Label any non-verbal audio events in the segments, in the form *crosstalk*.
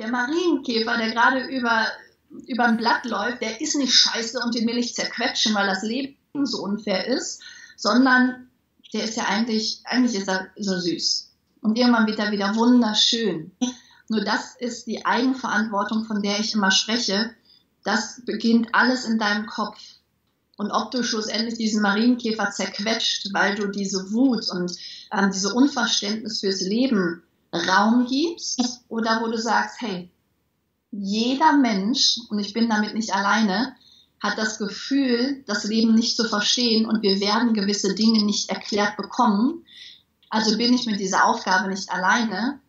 Der Marienkäfer, der gerade über, über ein Blatt läuft, der ist nicht scheiße und den will ich zerquetschen, weil das Leben so unfair ist, sondern der ist ja eigentlich, eigentlich ist er so süß. Und irgendwann wird er wieder wunderschön. Nur das ist die Eigenverantwortung, von der ich immer spreche. Das beginnt alles in deinem Kopf. Und ob du schlussendlich diesen Marienkäfer zerquetscht, weil du diese Wut und ähm, diese Unverständnis fürs Leben Raum gibst oder wo du sagst, hey, jeder Mensch, und ich bin damit nicht alleine, hat das Gefühl, das Leben nicht zu verstehen und wir werden gewisse Dinge nicht erklärt bekommen. Also bin ich mit dieser Aufgabe nicht alleine.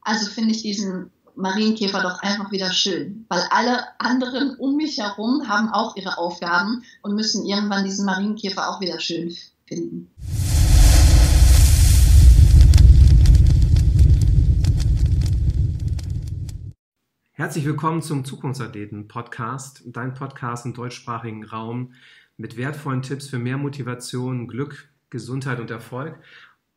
Also finde ich diesen Marienkäfer doch einfach wieder schön, weil alle anderen um mich herum haben auch ihre Aufgaben und müssen irgendwann diesen Marienkäfer auch wieder schön finden. Herzlich willkommen zum Zukunftsathleten-Podcast, dein Podcast im deutschsprachigen Raum mit wertvollen Tipps für mehr Motivation, Glück, Gesundheit und Erfolg.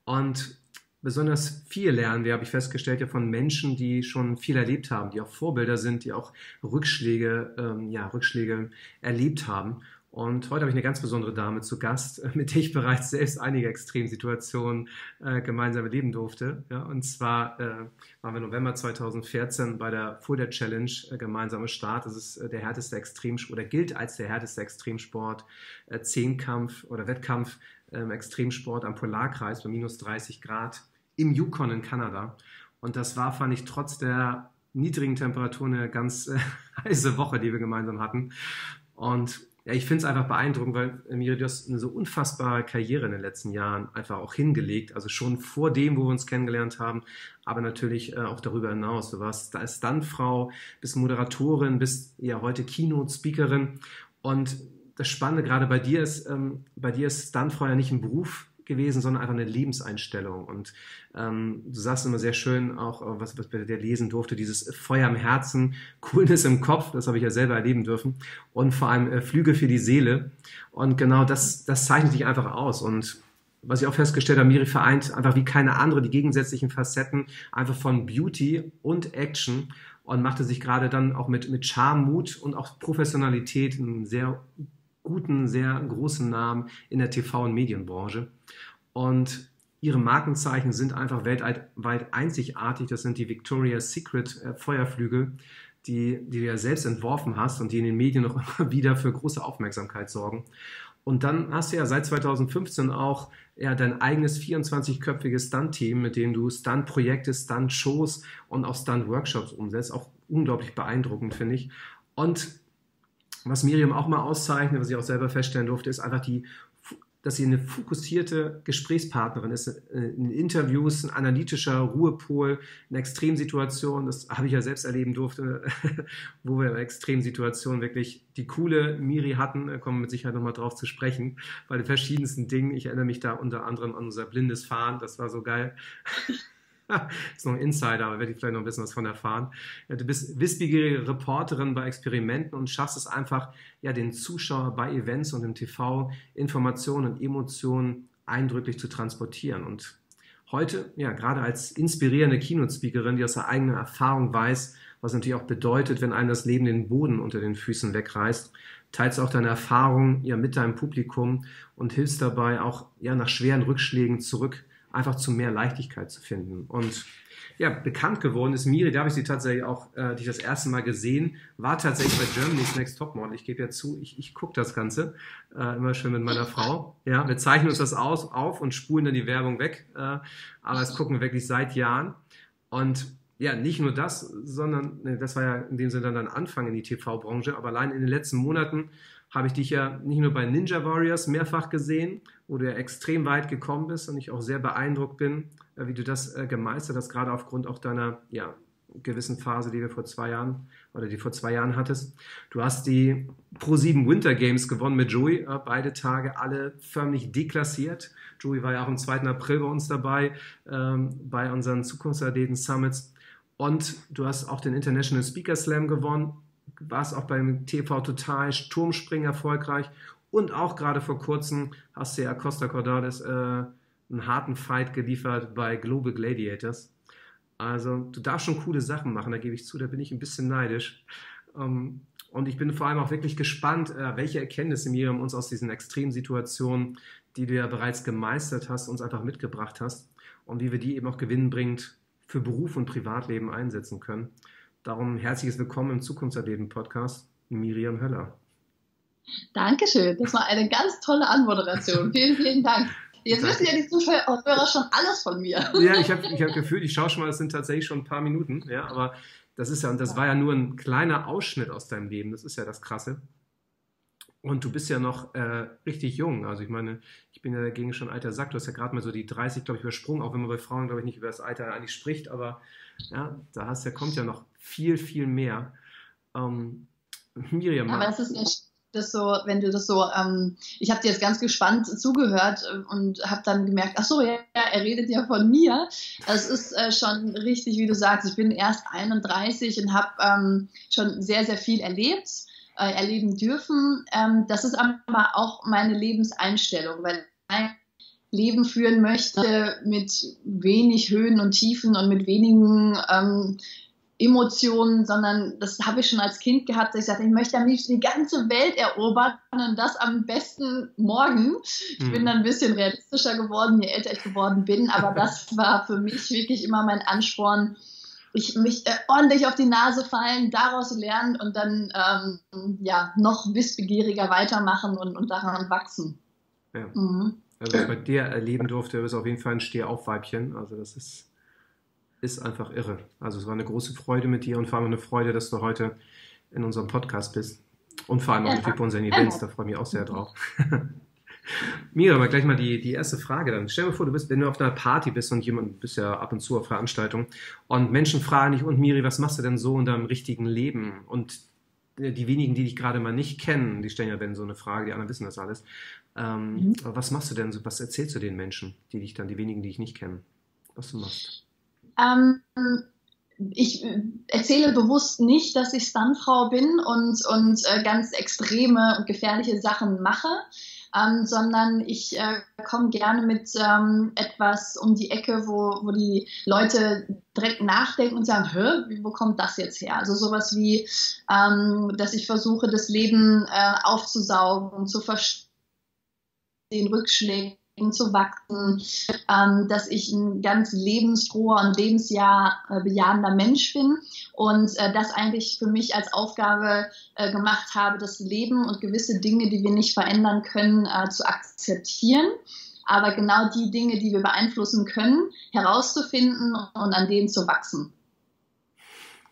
Und besonders viel lernen wir, habe ich festgestellt, ja von Menschen, die schon viel erlebt haben, die auch Vorbilder sind, die auch Rückschläge, ähm, ja, Rückschläge erlebt haben. Und heute habe ich eine ganz besondere Dame zu Gast, *laughs* mit der ich bereits selbst einige Extremsituationen äh, gemeinsam erleben durfte. Ja, und zwar äh, waren wir November 2014 bei der Fulda Challenge äh, gemeinsame Start. Das ist äh, der härteste Extremsport oder gilt als der härteste Extremsport, äh, Zehnkampf oder Wettkampf ähm, Extremsport am Polarkreis bei minus 30 Grad im Yukon in Kanada. Und das war, fand ich, trotz der niedrigen Temperaturen eine ganz äh, *laughs* heiße Woche, die wir gemeinsam hatten. Und ja, ich finde es einfach beeindruckend, weil Miri, du hast eine so unfassbare Karriere in den letzten Jahren einfach auch hingelegt. Also schon vor dem, wo wir uns kennengelernt haben, aber natürlich äh, auch darüber hinaus. Du warst als Stuntfrau, bist Moderatorin, bist ja heute Keynote-Speakerin. Und das Spannende gerade bei dir ist, ähm, bei dir ist Stuntfrau ja nicht ein Beruf, gewesen, sondern einfach eine Lebenseinstellung. Und ähm, du sagst immer sehr schön, auch äh, was, was bei dir lesen durfte, dieses Feuer im Herzen, *laughs* Coolness im Kopf, das habe ich ja selber erleben dürfen, und vor allem äh, Flüge für die Seele. Und genau das, das zeichnet dich einfach aus. Und was ich auch festgestellt habe, Miri vereint einfach wie keine andere die gegensätzlichen Facetten einfach von Beauty und Action und machte sich gerade dann auch mit, mit Charme, Mut und auch Professionalität einen sehr guten, sehr großen Namen in der TV- und Medienbranche. Und ihre Markenzeichen sind einfach weltweit einzigartig. Das sind die Victoria's Secret äh, Feuerflügel, die, die du ja selbst entworfen hast und die in den Medien noch *laughs* immer wieder für große Aufmerksamkeit sorgen. Und dann hast du ja seit 2015 auch ja, dein eigenes 24-köpfiges Stunt-Team, mit dem du Stunt-Projekte, Stunt-Shows und auch Stunt-Workshops umsetzt. Auch unglaublich beeindruckend, finde ich. Und was Miriam auch mal auszeichnet, was ich auch selber feststellen durfte, ist einfach die, dass sie eine fokussierte Gesprächspartnerin ist, äh, in Interviews, ein analytischer Ruhepol, in Extremsituationen, das habe ich ja selbst erleben durfte, *laughs* wo wir in Extremsituationen wirklich die coole Miri hatten, da kommen wir mit Sicherheit nochmal drauf zu sprechen, bei den verschiedensten Dingen. Ich erinnere mich da unter anderem an unser blindes Fahren, das war so geil. *laughs* *laughs* ist noch ein Insider, aber werde ich vielleicht noch ein bisschen was von erfahren. Du bist wissbegierige Reporterin bei Experimenten und schaffst es einfach, ja, den Zuschauer bei Events und im TV Informationen und Emotionen eindrücklich zu transportieren. Und heute, ja, gerade als inspirierende Keynote-Speakerin, die aus der eigenen Erfahrung weiß, was natürlich auch bedeutet, wenn einem das Leben den Boden unter den Füßen wegreißt, teilst auch deine Erfahrungen ja mit deinem Publikum und hilfst dabei auch ja nach schweren Rückschlägen zurück einfach zu mehr Leichtigkeit zu finden. Und ja, bekannt geworden ist Miri, da habe ich sie tatsächlich auch äh, die das erste Mal gesehen, war tatsächlich bei Germany's Next Topmodel. Ich gebe ja zu, ich, ich gucke das Ganze äh, immer schön mit meiner Frau. Ja, wir zeichnen uns das aus, auf und spulen dann die Werbung weg. Äh, aber das gucken wir wirklich seit Jahren. Und ja, nicht nur das, sondern ne, das war ja in dem Sinne dann ein Anfang in die TV-Branche, aber allein in den letzten Monaten habe ich dich ja nicht nur bei Ninja Warriors mehrfach gesehen, wo du ja extrem weit gekommen bist und ich auch sehr beeindruckt bin, äh, wie du das äh, gemeistert hast, gerade aufgrund auch deiner ja, gewissen Phase, die wir vor zwei Jahren oder die vor zwei Jahren hattest. Du hast die Pro7 Winter Games gewonnen mit Joey, äh, beide Tage alle förmlich deklassiert. Joey war ja auch am 2. April bei uns dabei, ähm, bei unseren Zukunftsathleten Summits. Und du hast auch den International Speaker Slam gewonnen, warst auch beim TV Total Turmspringen erfolgreich und auch gerade vor kurzem hast du ja Costa Cordalis äh, einen harten Fight geliefert bei Global Gladiators. Also du darfst schon coole Sachen machen, da gebe ich zu, da bin ich ein bisschen neidisch. Ähm, und ich bin vor allem auch wirklich gespannt, äh, welche Erkenntnisse Miriam uns aus diesen extremen Situationen, die du ja bereits gemeistert hast, uns einfach mitgebracht hast und wie wir die eben auch gewinnbringend für Beruf und Privatleben einsetzen können. Darum herzliches Willkommen im Zukunftserleben-Podcast, Miriam Höller. Dankeschön, das war eine ganz tolle Anmoderation. *laughs* Vielen, vielen Dank. Jetzt wissen ja die Zuhörer schon alles von mir. Ja, ich habe ich hab Gefühl, ich schaue schon mal, das sind tatsächlich schon ein paar Minuten, ja, aber das ist ja, und das war ja nur ein kleiner Ausschnitt aus deinem Leben, das ist ja das Krasse. Und du bist ja noch äh, richtig jung. Also ich meine, ich bin ja dagegen schon alter Sack. Du hast ja gerade mal so die 30, glaube ich, übersprungen, auch wenn man bei Frauen, glaube ich, nicht über das Alter eigentlich spricht, aber ja, da hast, da kommt ja noch viel, viel mehr. Ähm, Miriam. Aber das ist ja das so, wenn du das so, ähm, ich habe dir jetzt ganz gespannt zugehört äh, und habe dann gemerkt, ach so, ja, er redet ja von mir. Das ist äh, schon richtig, wie du sagst. Ich bin erst 31 und habe ähm, schon sehr, sehr viel erlebt, äh, erleben dürfen. Ähm, das ist aber auch meine Lebenseinstellung, weil ich Leben führen möchte mit wenig Höhen und Tiefen und mit wenigen ähm, Emotionen, sondern das habe ich schon als Kind gehabt. Ich sagte, ich möchte am liebsten die ganze Welt erobern und das am besten morgen. Ich mhm. bin dann ein bisschen realistischer geworden, je älter ich geworden bin, aber das *laughs* war für mich wirklich immer mein Ansporn, ich, mich äh, ordentlich auf die Nase fallen, daraus lernen und dann ähm, ja, noch wissbegieriger weitermachen und, und daran wachsen. Ja. Mhm. Also, was ich bei dir erleben durfte, ist auf jeden Fall ein Stehaufweibchen. Also, das ist ist einfach irre. Also es war eine große Freude mit dir und vor allem eine Freude, dass du heute in unserem Podcast bist. Und vor allem auch natürlich bei unseren Events, da freue ich mich auch sehr drauf. *laughs* Mira, aber gleich mal die, die erste Frage dann. Stell dir vor, du bist, wenn du auf einer Party bist und jemand, bist ja ab und zu auf Veranstaltungen und Menschen fragen dich, und Miri, was machst du denn so in deinem richtigen Leben? Und die wenigen, die dich gerade mal nicht kennen, die stellen ja dann so eine Frage, die anderen wissen das alles. Ähm, mhm. Was machst du denn so, was erzählst du den Menschen, die dich dann, die wenigen, die ich nicht kenne, was du machst? Ähm, ich erzähle bewusst nicht, dass ich Stuntfrau bin und, und äh, ganz extreme und gefährliche Sachen mache, ähm, sondern ich äh, komme gerne mit ähm, etwas um die Ecke, wo, wo die Leute direkt nachdenken und sagen, Hä, wo kommt das jetzt her? Also sowas wie, ähm, dass ich versuche, das Leben äh, aufzusaugen, zu verstehen, den Rückschlägen zu wachsen, ähm, dass ich ein ganz lebensfroher und lebensjahr äh, bejahender Mensch bin und äh, das eigentlich für mich als Aufgabe äh, gemacht habe, das Leben und gewisse Dinge, die wir nicht verändern können, äh, zu akzeptieren. Aber genau die Dinge, die wir beeinflussen können, herauszufinden und an denen zu wachsen.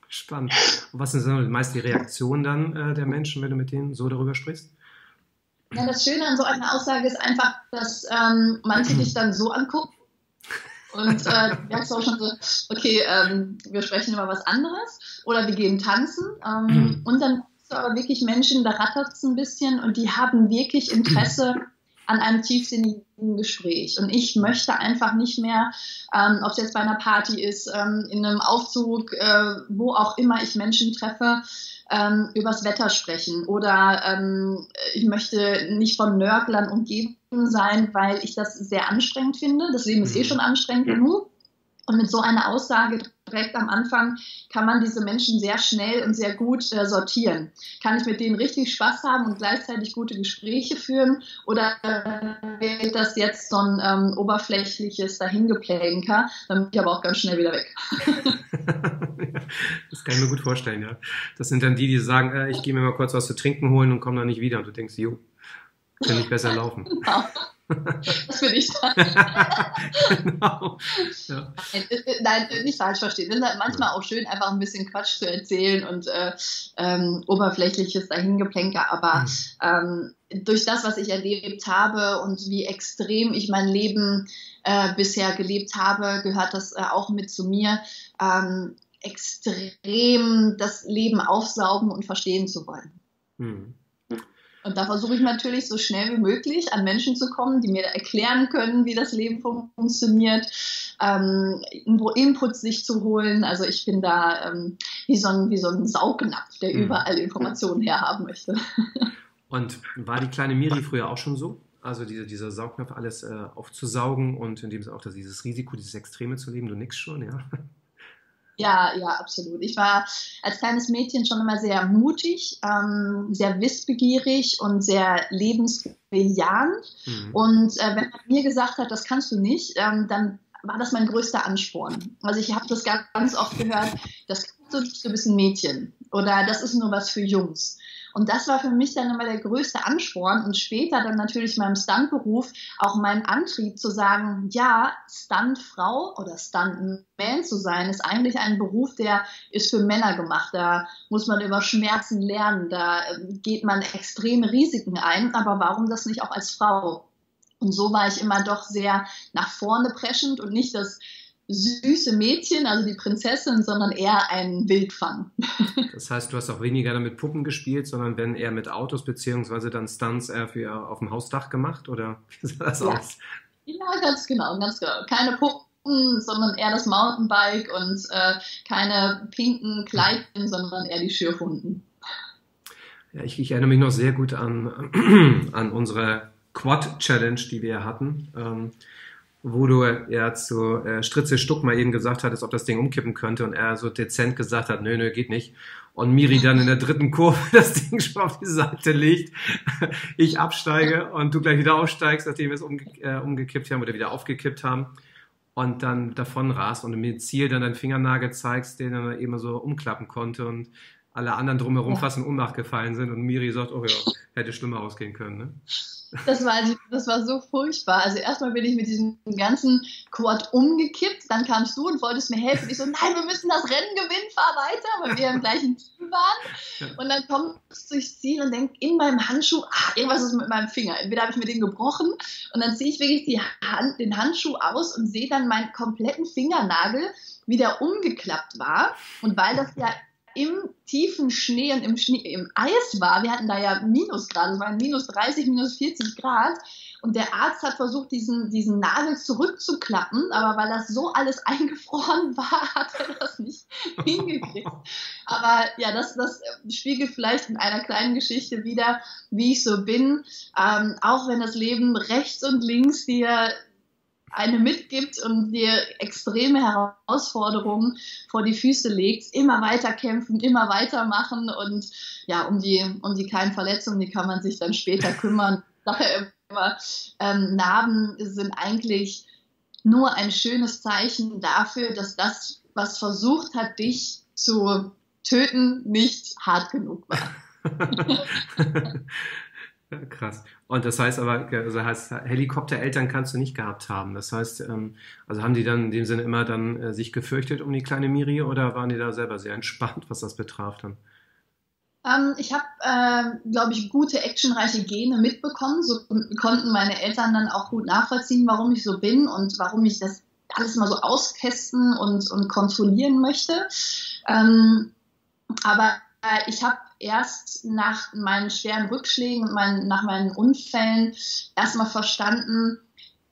Spannend. Und was sind meist die Reaktionen dann äh, der Menschen, wenn du mit denen so darüber sprichst? Ja, das Schöne an so einer Aussage ist einfach, dass ähm, manche dich dann so angucken. Und äh, merkst auch schon so, okay, ähm, wir sprechen über was anderes oder wir gehen tanzen. Ähm, und dann du aber wirklich Menschen, da rattert es ein bisschen und die haben wirklich Interesse an einem tiefsinnigen Gespräch. Und ich möchte einfach nicht mehr, ähm, ob es jetzt bei einer Party ist, ähm, in einem Aufzug, äh, wo auch immer ich Menschen treffe, ähm, übers Wetter sprechen oder ähm, ich möchte nicht von Nörglern umgeben sein, weil ich das sehr anstrengend finde. Das Leben ist eh mhm. schon anstrengend genug. Und mit so einer Aussage direkt am Anfang kann man diese Menschen sehr schnell und sehr gut äh, sortieren. Kann ich mit denen richtig Spaß haben und gleichzeitig gute Gespräche führen oder äh, wird das jetzt so ein ähm, oberflächliches Dahingeplänker? Dann bin ich aber auch ganz schnell wieder weg. *laughs* das kann ich mir gut vorstellen, ja. Das sind dann die, die sagen, äh, ich gehe mir mal kurz was zu trinken holen und komme dann nicht wieder. Und du denkst, jo, kann ich besser laufen. *laughs* Genau. Das bin ich dann. *laughs* genau. Ja. Nein, nicht falsch verstehen. Es ist halt manchmal auch schön, einfach ein bisschen Quatsch zu erzählen und äh, ähm, oberflächliches Dahingeplänker, aber mhm. ähm, durch das, was ich erlebt habe und wie extrem ich mein Leben äh, bisher gelebt habe, gehört das äh, auch mit zu mir. Ähm, extrem das Leben aufsaugen und verstehen zu wollen. Mhm. Und da versuche ich natürlich so schnell wie möglich an Menschen zu kommen, die mir erklären können, wie das Leben funktioniert, ähm, Inputs sich zu holen. Also ich bin da ähm, wie, so ein, wie so ein Saugnapf, der mhm. überall Informationen herhaben möchte. *laughs* Und war die kleine Miri früher auch schon so? Also diese, dieser Saugnapf, alles äh, aufzusaugen und in dem auch dass dieses Risiko, dieses Extreme zu leben, du nix schon, ja? Ja, ja, absolut. Ich war als kleines Mädchen schon immer sehr mutig, ähm, sehr wissbegierig und sehr lebensbejahend. Mhm. Und äh, wenn man mir gesagt hat, das kannst du nicht, ähm, dann war das mein größter Ansporn. Also ich habe das ganz oft gehört, das nicht, du bist ein Mädchen oder das ist nur was für Jungs. Und das war für mich dann immer der größte Ansporn und später dann natürlich meinem Stuntberuf auch mein Antrieb zu sagen, ja, Stuntfrau oder Stuntman zu sein, ist eigentlich ein Beruf, der ist für Männer gemacht. Da muss man über Schmerzen lernen, da ähm, geht man extreme Risiken ein, aber warum das nicht auch als Frau? Und so war ich immer doch sehr nach vorne preschend und nicht das süße Mädchen, also die Prinzessin, sondern eher ein Wildfang. *laughs* Das heißt, du hast auch weniger damit Puppen gespielt, sondern wenn eher mit Autos beziehungsweise dann Stunts eher für auf dem Hausdach gemacht oder *laughs* wie sah das ja. aus? Ja, ganz genau, ganz genau. Keine Puppen, sondern eher das Mountainbike und äh, keine pinken Kleidchen, sondern eher die Schürfhunden. Ja, ich, ich, erinnere mich noch sehr gut an, *clears throat* an unsere Quad-Challenge, die wir hatten. Ähm, wo du ja zu äh, Stritze Stuck mal eben gesagt hattest, ob das Ding umkippen könnte und er so dezent gesagt hat, nö, nö, geht nicht. Und Miri dann in der dritten Kurve *laughs* das Ding schon auf die Seite legt, *laughs* ich absteige und du gleich wieder aufsteigst, nachdem wir es umge äh, umgekippt haben oder wieder aufgekippt haben und dann davon rast und mir Ziel dann deinen Fingernagel zeigst, den er eben so umklappen konnte und alle anderen drumherum ja. fast in Ohnmacht gefallen sind und Miri sagt, oh ja, hätte schlimmer ausgehen können. Ne? Das war, das war so furchtbar. Also erstmal bin ich mit diesem ganzen Quad umgekippt, dann kamst du und wolltest mir helfen. Ich so, nein, wir müssen das Rennen gewinnen, fahr weiter, weil wir im gleichen Team waren. Und dann kommst du durchs Ziel und denk in meinem Handschuh, ah, irgendwas ist mit meinem Finger. Entweder habe ich mir den gebrochen und dann ziehe ich wirklich die Hand, den Handschuh aus und sehe dann meinen kompletten Fingernagel, wie der umgeklappt war. Und weil das ja im tiefen Schnee und im, Schnee, im Eis war. Wir hatten da ja Minusgrade, es waren minus 30, minus 40 Grad. Und der Arzt hat versucht, diesen, diesen Nagel zurückzuklappen, aber weil das so alles *laughs* eingefroren war, hat er das nicht *laughs* hingekriegt. Aber ja, das, das spiegelt vielleicht in einer kleinen Geschichte wieder, wie ich so bin. Ähm, auch wenn das Leben rechts und links dir eine mitgibt und dir extreme Herausforderungen vor die Füße legt, immer weiter kämpfen, immer weitermachen und ja, um die, um die kleinen Verletzungen, die kann man sich dann später *laughs* kümmern. Daher immer, ähm, Narben sind eigentlich nur ein schönes Zeichen dafür, dass das, was versucht hat, dich zu töten, nicht hart genug war. *laughs* Krass. Und das heißt aber, also heißt, Helikoptereltern kannst du nicht gehabt haben. Das heißt, ähm, also haben die dann in dem Sinne immer dann äh, sich gefürchtet um die kleine Miri oder waren die da selber sehr entspannt, was das betraf dann? Ähm, ich habe, äh, glaube ich, gute actionreiche Gene mitbekommen. So konnten meine Eltern dann auch gut nachvollziehen, warum ich so bin und warum ich das alles mal so austesten und, und kontrollieren möchte. Ähm, aber ich habe erst nach meinen schweren Rückschlägen und mein, nach meinen Unfällen erstmal verstanden,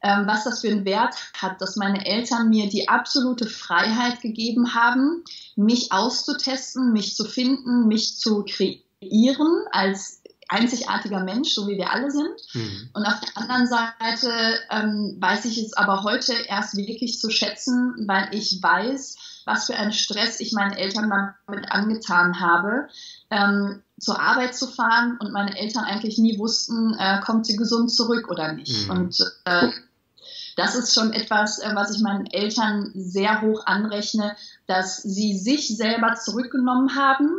ähm, was das für einen Wert hat, dass meine Eltern mir die absolute Freiheit gegeben haben, mich auszutesten, mich zu finden, mich zu kreieren als einzigartiger Mensch, so wie wir alle sind. Mhm. Und auf der anderen Seite ähm, weiß ich es aber heute erst wirklich zu schätzen, weil ich weiß, was für einen Stress ich meinen Eltern damit angetan habe, ähm, zur Arbeit zu fahren und meine Eltern eigentlich nie wussten, äh, kommt sie gesund zurück oder nicht. Mhm. Und äh, das ist schon etwas, äh, was ich meinen Eltern sehr hoch anrechne, dass sie sich selber zurückgenommen haben,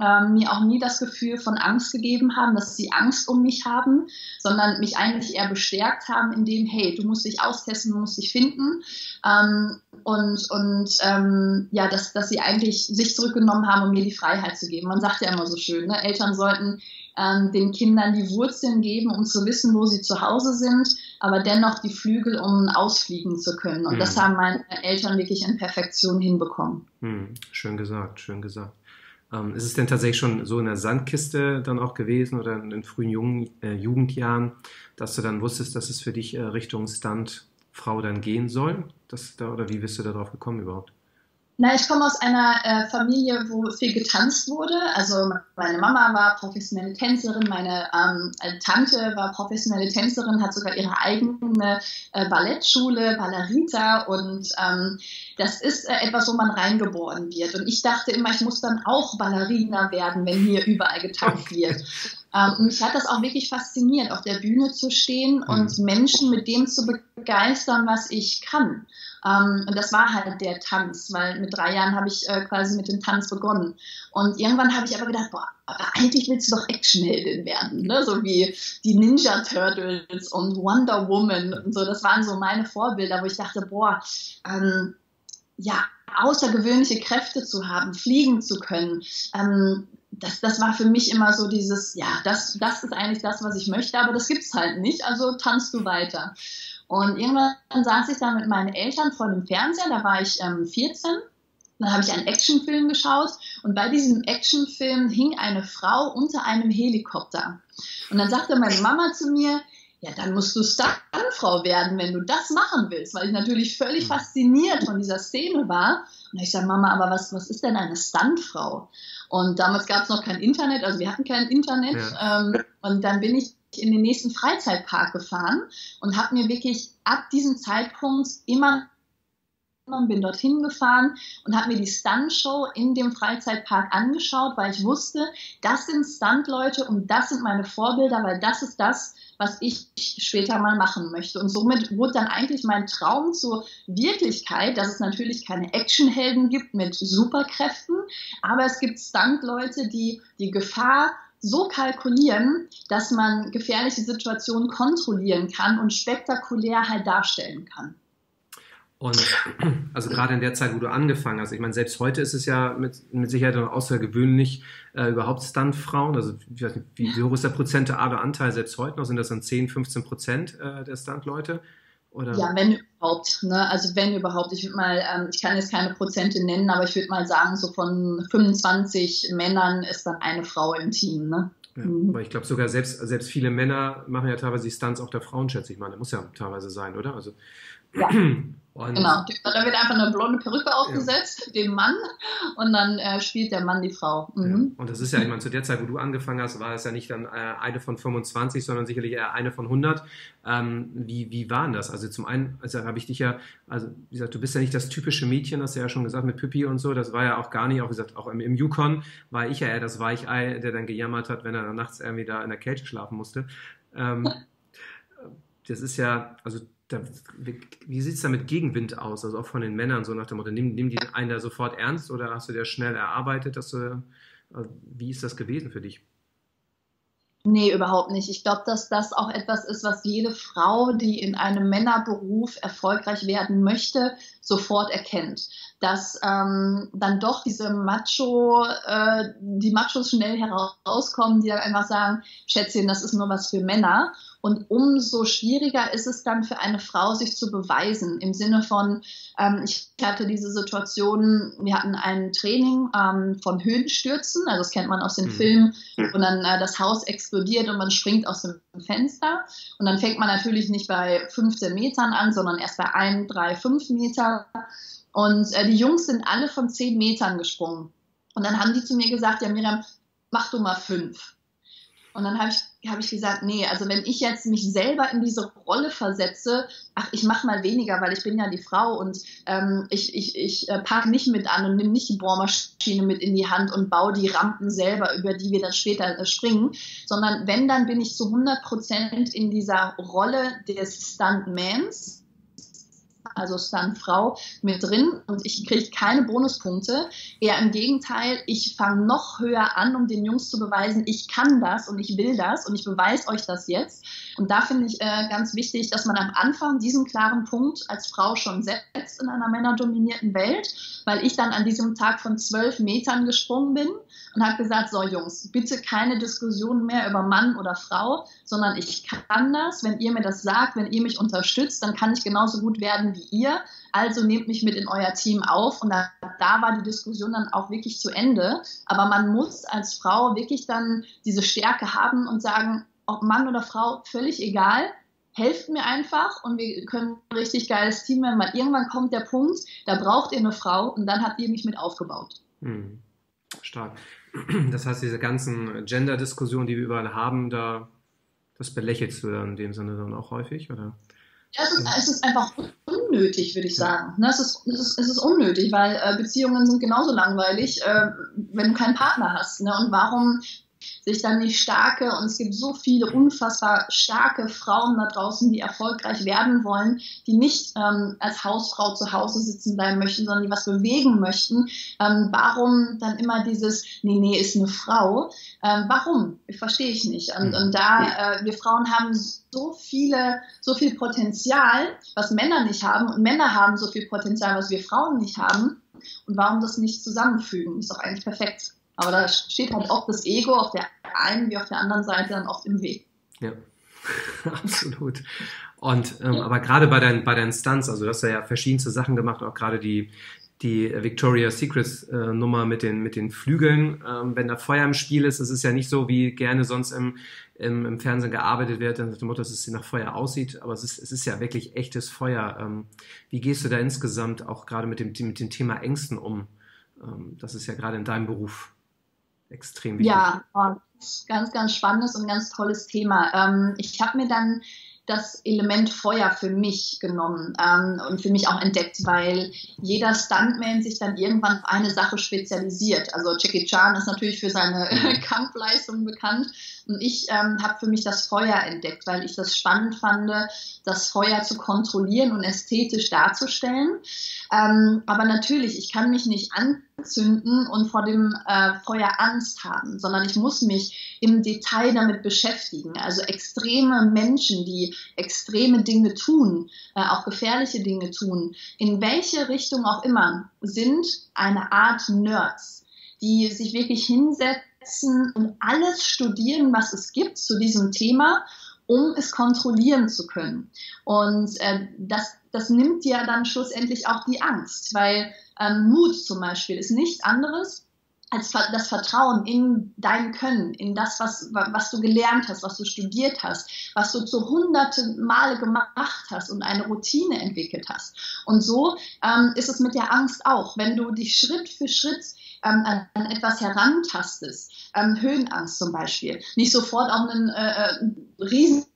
ähm, mir auch nie das Gefühl von Angst gegeben haben, dass sie Angst um mich haben, sondern mich eigentlich eher bestärkt haben, in dem, hey, du musst dich austesten, du musst dich finden. Ähm, und und ähm, ja, dass, dass sie eigentlich sich zurückgenommen haben, um mir die Freiheit zu geben. Man sagt ja immer so schön, ne? Eltern sollten ähm, den Kindern die Wurzeln geben, um zu wissen, wo sie zu Hause sind, aber dennoch die Flügel, um ausfliegen zu können. Und mhm. das haben meine Eltern wirklich in Perfektion hinbekommen. Mhm. Schön gesagt, schön gesagt. Ähm, ist es denn tatsächlich schon so in der Sandkiste dann auch gewesen oder in den frühen jungen, äh, Jugendjahren, dass du dann wusstest, dass es für dich äh, Richtung Stuntfrau dann gehen soll? Das, da, oder wie bist du darauf gekommen überhaupt? Na, ich komme aus einer äh, Familie, wo viel getanzt wurde. Also meine Mama war professionelle Tänzerin, meine ähm, äh, Tante war professionelle Tänzerin, hat sogar ihre eigene äh, Ballettschule, Ballerita und ähm, das ist äh, etwas, wo man reingeboren wird. Und ich dachte immer, ich muss dann auch Ballerina werden, wenn hier überall getanzt wird. *laughs* Ähm, und mich hat das auch wirklich fasziniert, auf der Bühne zu stehen und mhm. Menschen mit dem zu begeistern, was ich kann. Ähm, und das war halt der Tanz, weil mit drei Jahren habe ich äh, quasi mit dem Tanz begonnen. Und irgendwann habe ich aber gedacht, boah, aber eigentlich willst du doch Actionheldin werden, ne? so wie die Ninja Turtles und Wonder Woman und so. Das waren so meine Vorbilder, wo ich dachte, boah, ähm, ja, außergewöhnliche Kräfte zu haben, fliegen zu können. Ähm, das, das war für mich immer so dieses, ja, das, das ist eigentlich das, was ich möchte, aber das gibt es halt nicht, also tanzt du weiter. Und irgendwann saß ich dann mit meinen Eltern vor dem Fernseher, da war ich ähm, 14. Dann habe ich einen Actionfilm geschaut und bei diesem Actionfilm hing eine Frau unter einem Helikopter. Und dann sagte meine Mama zu mir, ja, dann musst du Stuntfrau werden, wenn du das machen willst, weil ich natürlich völlig mhm. fasziniert von dieser Szene war. Und ich sage, Mama, aber was, was ist denn eine Stuntfrau? Und damals gab es noch kein Internet, also wir hatten kein Internet. Ja. Ähm, und dann bin ich in den nächsten Freizeitpark gefahren und habe mir wirklich ab diesem Zeitpunkt immer bin dorthin gefahren und habe mir die Stunt-Show in dem Freizeitpark angeschaut, weil ich wusste, das sind Stunt-Leute und das sind meine Vorbilder, weil das ist das, was ich später mal machen möchte. Und somit wurde dann eigentlich mein Traum zur Wirklichkeit, dass es natürlich keine Actionhelden gibt mit Superkräften, aber es gibt Stunt-Leute, die die Gefahr so kalkulieren, dass man gefährliche Situationen kontrollieren kann und spektakulär halt darstellen kann. Und *clears throat* also gerade in der Zeit, wo du angefangen hast, ich meine, selbst heute ist es ja mit, mit Sicherheit außergewöhnlich äh, überhaupt Stuntfrauen. Also ich weiß nicht, wie, wie hoch ist der prozentuale Anteil selbst heute noch? Sind das dann 10, 15 Prozent äh, der Stuntleute? Oder? Ja, wenn überhaupt. Ne? Also wenn überhaupt. Ich würde mal, ähm, ich kann jetzt keine Prozente nennen, aber ich würde mal sagen, so von 25 Männern ist dann eine Frau im Team. Ne? Ja, mhm. Aber ich glaube sogar selbst, selbst viele Männer machen ja teilweise die Stunts auch der Frauen, schätze ich mal. Das muss ja teilweise sein, oder? Also ja. *clears throat* Und genau, da wird einfach eine blonde Perücke aufgesetzt, ja. dem Mann, und dann äh, spielt der Mann die Frau. Mhm. Ja. Und das ist ja, ich meine, zu der Zeit, wo du angefangen hast, war es ja nicht dann äh, eine von 25, sondern sicherlich eher eine von 100. Ähm, wie, wie war denn das? Also zum einen, also habe ich dich ja, also wie gesagt, du bist ja nicht das typische Mädchen, hast du ja schon gesagt, mit Pippi und so, das war ja auch gar nicht, auch wie gesagt, auch im, im Yukon war ich ja eher das Weichei, der dann gejammert hat, wenn er dann nachts irgendwie da in der Kälte schlafen musste. Ähm, *laughs* das ist ja, also da, wie sieht es da mit Gegenwind aus? Also auch von den Männern, so nach dem Motto, nimm, nimm die einen da sofort ernst oder hast du dir schnell erarbeitet? Dass du, also wie ist das gewesen für dich? Nee, überhaupt nicht. Ich glaube, dass das auch etwas ist, was jede Frau, die in einem Männerberuf erfolgreich werden möchte, sofort erkennt. Dass ähm, dann doch diese Macho, äh, die Machos schnell herauskommen, die dann einfach sagen, Schätzchen, das ist nur was für Männer. Und umso schwieriger ist es dann für eine Frau, sich zu beweisen. Im Sinne von, ähm, ich hatte diese Situation, wir hatten ein Training ähm, von Höhenstürzen, also das kennt man aus den mhm. Filmen, und dann äh, das Haus explodiert und man springt aus dem Fenster. Und dann fängt man natürlich nicht bei 15 Metern an, sondern erst bei 1, 3, 5 Meter. Und äh, die Jungs sind alle von 10 Metern gesprungen. Und dann haben die zu mir gesagt, ja Miriam, mach du mal fünf. Und dann habe ich, hab ich gesagt, nee, also wenn ich jetzt mich selber in diese Rolle versetze, ach, ich mache mal weniger, weil ich bin ja die Frau und ähm, ich, ich, ich äh, nicht mit an und nehme nicht die Bohrmaschine mit in die Hand und baue die Rampen selber, über die wir dann später äh, springen, sondern wenn, dann bin ich zu 100 Prozent in dieser Rolle des Stuntmans also Stuntfrau, mit drin und ich kriege keine Bonuspunkte. Eher im Gegenteil, ich fange noch höher an, um den Jungs zu beweisen, ich kann das und ich will das und ich beweise euch das jetzt. Und da finde ich äh, ganz wichtig, dass man am Anfang diesen klaren Punkt als Frau schon setzt in einer männerdominierten Welt, weil ich dann an diesem Tag von zwölf Metern gesprungen bin und habe gesagt, so Jungs, bitte keine Diskussion mehr über Mann oder Frau, sondern ich kann das, wenn ihr mir das sagt, wenn ihr mich unterstützt, dann kann ich genauso gut werden wie ihr. Also nehmt mich mit in euer Team auf. Und da, da war die Diskussion dann auch wirklich zu Ende. Aber man muss als Frau wirklich dann diese Stärke haben und sagen, ob Mann oder Frau, völlig egal. helft mir einfach und wir können ein richtig geiles Team werden, weil irgendwann kommt der Punkt, da braucht ihr eine Frau und dann habt ihr mich mit aufgebaut. Hm. Stark. *clears throat* Das heißt, diese ganzen Gender-Diskussionen, die wir überall haben, da das belächelst du dann in dem Sinne dann auch häufig, oder? Ja, es ist, es ist einfach unnötig, würde ich sagen. Ne, es, ist, es, ist, es ist unnötig, weil äh, Beziehungen sind genauso langweilig, äh, wenn du keinen Partner hast. Ne? Und warum sich dann nicht starke, und es gibt so viele unfassbar starke Frauen da draußen, die erfolgreich werden wollen, die nicht ähm, als Hausfrau zu Hause sitzen bleiben möchten, sondern die was bewegen möchten. Ähm, warum dann immer dieses, nee, nee, ist eine Frau? Ähm, warum? Verstehe ich nicht. Und, und da, äh, wir Frauen haben so viele, so viel Potenzial, was Männer nicht haben, und Männer haben so viel Potenzial, was wir Frauen nicht haben. Und warum das nicht zusammenfügen? Ist doch eigentlich perfekt. Aber da steht halt auch das Ego auf der einen wie auf der anderen Seite dann oft im Weg. Ja, *laughs* absolut. Und ähm, aber gerade bei deinen bei deinen Stunts, also du hast ja verschiedenste Sachen gemacht, auch gerade die die Victoria's Secrets äh, Nummer mit den mit den Flügeln, ähm, wenn da Feuer im Spiel ist, es ist ja nicht so wie gerne sonst im, im, im Fernsehen gearbeitet wird, dann nach dem Motto, dass es nach Feuer aussieht, aber es ist es ist ja wirklich echtes Feuer. Ähm, wie gehst du da insgesamt auch gerade mit dem mit dem Thema Ängsten um? Ähm, das ist ja gerade in deinem Beruf extrem wichtig. Ja, ganz, ganz spannendes und ganz tolles Thema. Ähm, ich habe mir dann das Element Feuer für mich genommen ähm, und für mich auch entdeckt, weil jeder Stuntman sich dann irgendwann auf eine Sache spezialisiert. Also Jackie Chan ist natürlich für seine mhm. *laughs* Kampfleistung bekannt und ich ähm, habe für mich das Feuer entdeckt, weil ich das spannend fand, das Feuer zu kontrollieren und ästhetisch darzustellen. Ähm, aber natürlich, ich kann mich nicht anzünden und vor dem äh, Feuer Angst haben, sondern ich muss mich im Detail damit beschäftigen. Also extreme Menschen, die extreme Dinge tun, äh, auch gefährliche Dinge tun, in welche Richtung auch immer, sind eine Art Nerds, die sich wirklich hinsetzen und alles studieren, was es gibt zu diesem Thema um es kontrollieren zu können. Und äh, das, das nimmt ja dann schlussendlich auch die Angst, weil ähm, Mut zum Beispiel ist nichts anderes als das Vertrauen in dein Können, in das, was, was du gelernt hast, was du studiert hast, was du zu hunderte Male gemacht hast und eine Routine entwickelt hast. Und so ähm, ist es mit der Angst auch. Wenn du dich Schritt für Schritt ähm, an, etwas herantastest, ähm, Höhenangst zum Beispiel, nicht sofort auf ein äh, äh, riesen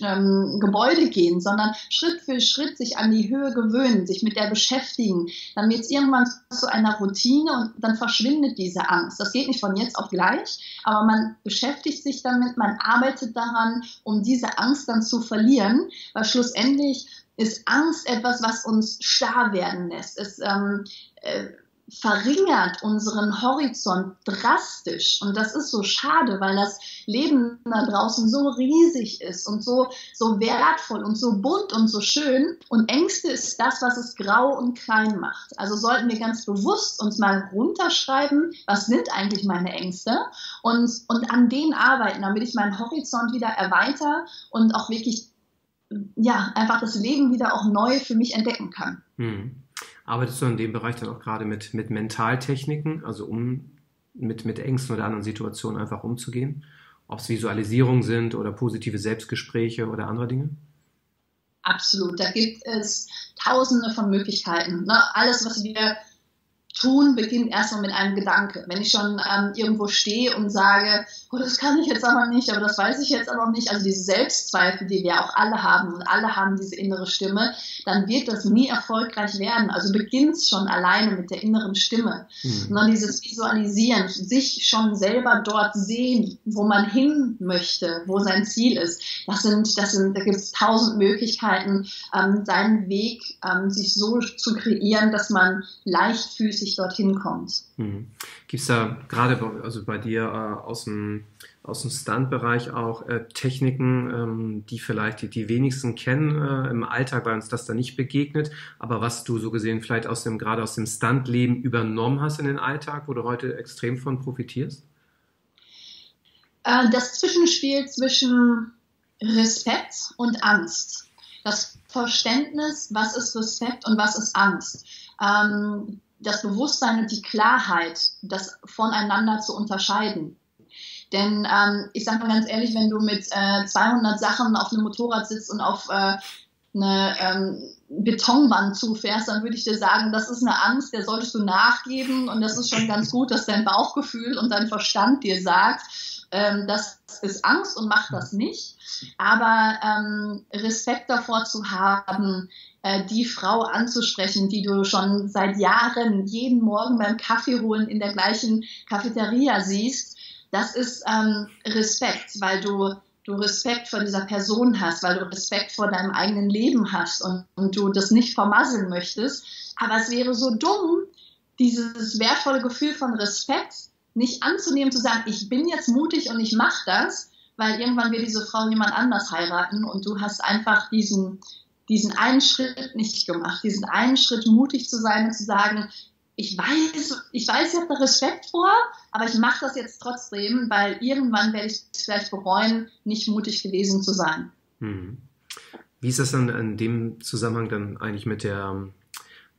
ähm, Gebäude gehen, sondern Schritt für Schritt sich an die Höhe gewöhnen, sich mit der beschäftigen, dann wird es irgendwann zu einer Routine und dann verschwindet diese Angst. Das geht nicht von jetzt auf gleich, aber man beschäftigt sich damit, man arbeitet daran, um diese Angst dann zu verlieren, weil schlussendlich ist Angst etwas, was uns starr werden lässt. Es ähm, äh, verringert unseren Horizont drastisch. Und das ist so schade, weil das Leben da draußen so riesig ist und so, so wertvoll und so bunt und so schön. Und Ängste ist das, was es grau und klein macht. Also sollten wir ganz bewusst uns mal runterschreiben, was sind eigentlich meine Ängste und, und an denen arbeiten, damit ich meinen Horizont wieder erweitere und auch wirklich, ja, einfach das Leben wieder auch neu für mich entdecken kann. Hm. Arbeitest du in dem Bereich dann auch gerade mit, mit Mentaltechniken, also um mit, mit Ängsten oder anderen Situationen einfach umzugehen? Ob es Visualisierungen sind oder positive Selbstgespräche oder andere Dinge? Absolut. Da gibt es tausende von Möglichkeiten. Ne? Alles, was wir tun, beginnt erstmal mit einem Gedanke. Wenn ich schon ähm, irgendwo stehe und sage, oh, das kann ich jetzt aber nicht, aber das weiß ich jetzt aber nicht, also diese Selbstzweifel, die wir auch alle haben und alle haben diese innere Stimme, dann wird das nie erfolgreich werden. Also beginnt es schon alleine mit der inneren Stimme. Mhm. Sondern dieses Visualisieren, sich schon selber dort sehen, wo man hin möchte, wo sein Ziel ist. Das sind, das sind, da gibt es tausend Möglichkeiten, ähm, seinen Weg ähm, sich so zu kreieren, dass man leichtfüßig dorthin kommt. Mhm. Gibt es da gerade bei, also bei dir äh, aus dem, aus dem Stunt-Bereich auch äh, Techniken, ähm, die vielleicht die, die wenigsten kennen äh, im Alltag, weil uns das da nicht begegnet, aber was du so gesehen vielleicht aus dem, gerade aus dem Stunt-Leben übernommen hast in den Alltag, wo du heute extrem von profitierst? Äh, das Zwischenspiel zwischen Respekt und Angst. Das Verständnis, was ist Respekt und was ist Angst. Ähm, das Bewusstsein und die Klarheit, das voneinander zu unterscheiden. Denn ähm, ich sage mal ganz ehrlich, wenn du mit äh, 200 Sachen auf einem Motorrad sitzt und auf äh, eine ähm, Betonwand zufährst, dann würde ich dir sagen, das ist eine Angst, der solltest du nachgeben und das ist schon ganz gut, dass dein Bauchgefühl und dein Verstand dir sagt, ähm, das ist Angst und mach das nicht. Aber ähm, Respekt davor zu haben, äh, die Frau anzusprechen, die du schon seit Jahren jeden Morgen beim Kaffee holen in der gleichen Cafeteria siehst, das ist ähm, Respekt, weil du du Respekt vor dieser Person hast, weil du Respekt vor deinem eigenen Leben hast und, und du das nicht vermasseln möchtest. Aber es wäre so dumm, dieses wertvolle Gefühl von Respekt nicht anzunehmen, zu sagen, ich bin jetzt mutig und ich mache das, weil irgendwann wird diese Frau jemand anders heiraten und du hast einfach diesen, diesen einen Schritt nicht gemacht, diesen einen Schritt mutig zu sein und zu sagen, ich weiß, ich weiß, ich habe da Respekt vor, aber ich mache das jetzt trotzdem, weil irgendwann werde ich es vielleicht bereuen, nicht mutig gewesen zu sein. Hm. Wie ist das dann in dem Zusammenhang dann eigentlich mit der,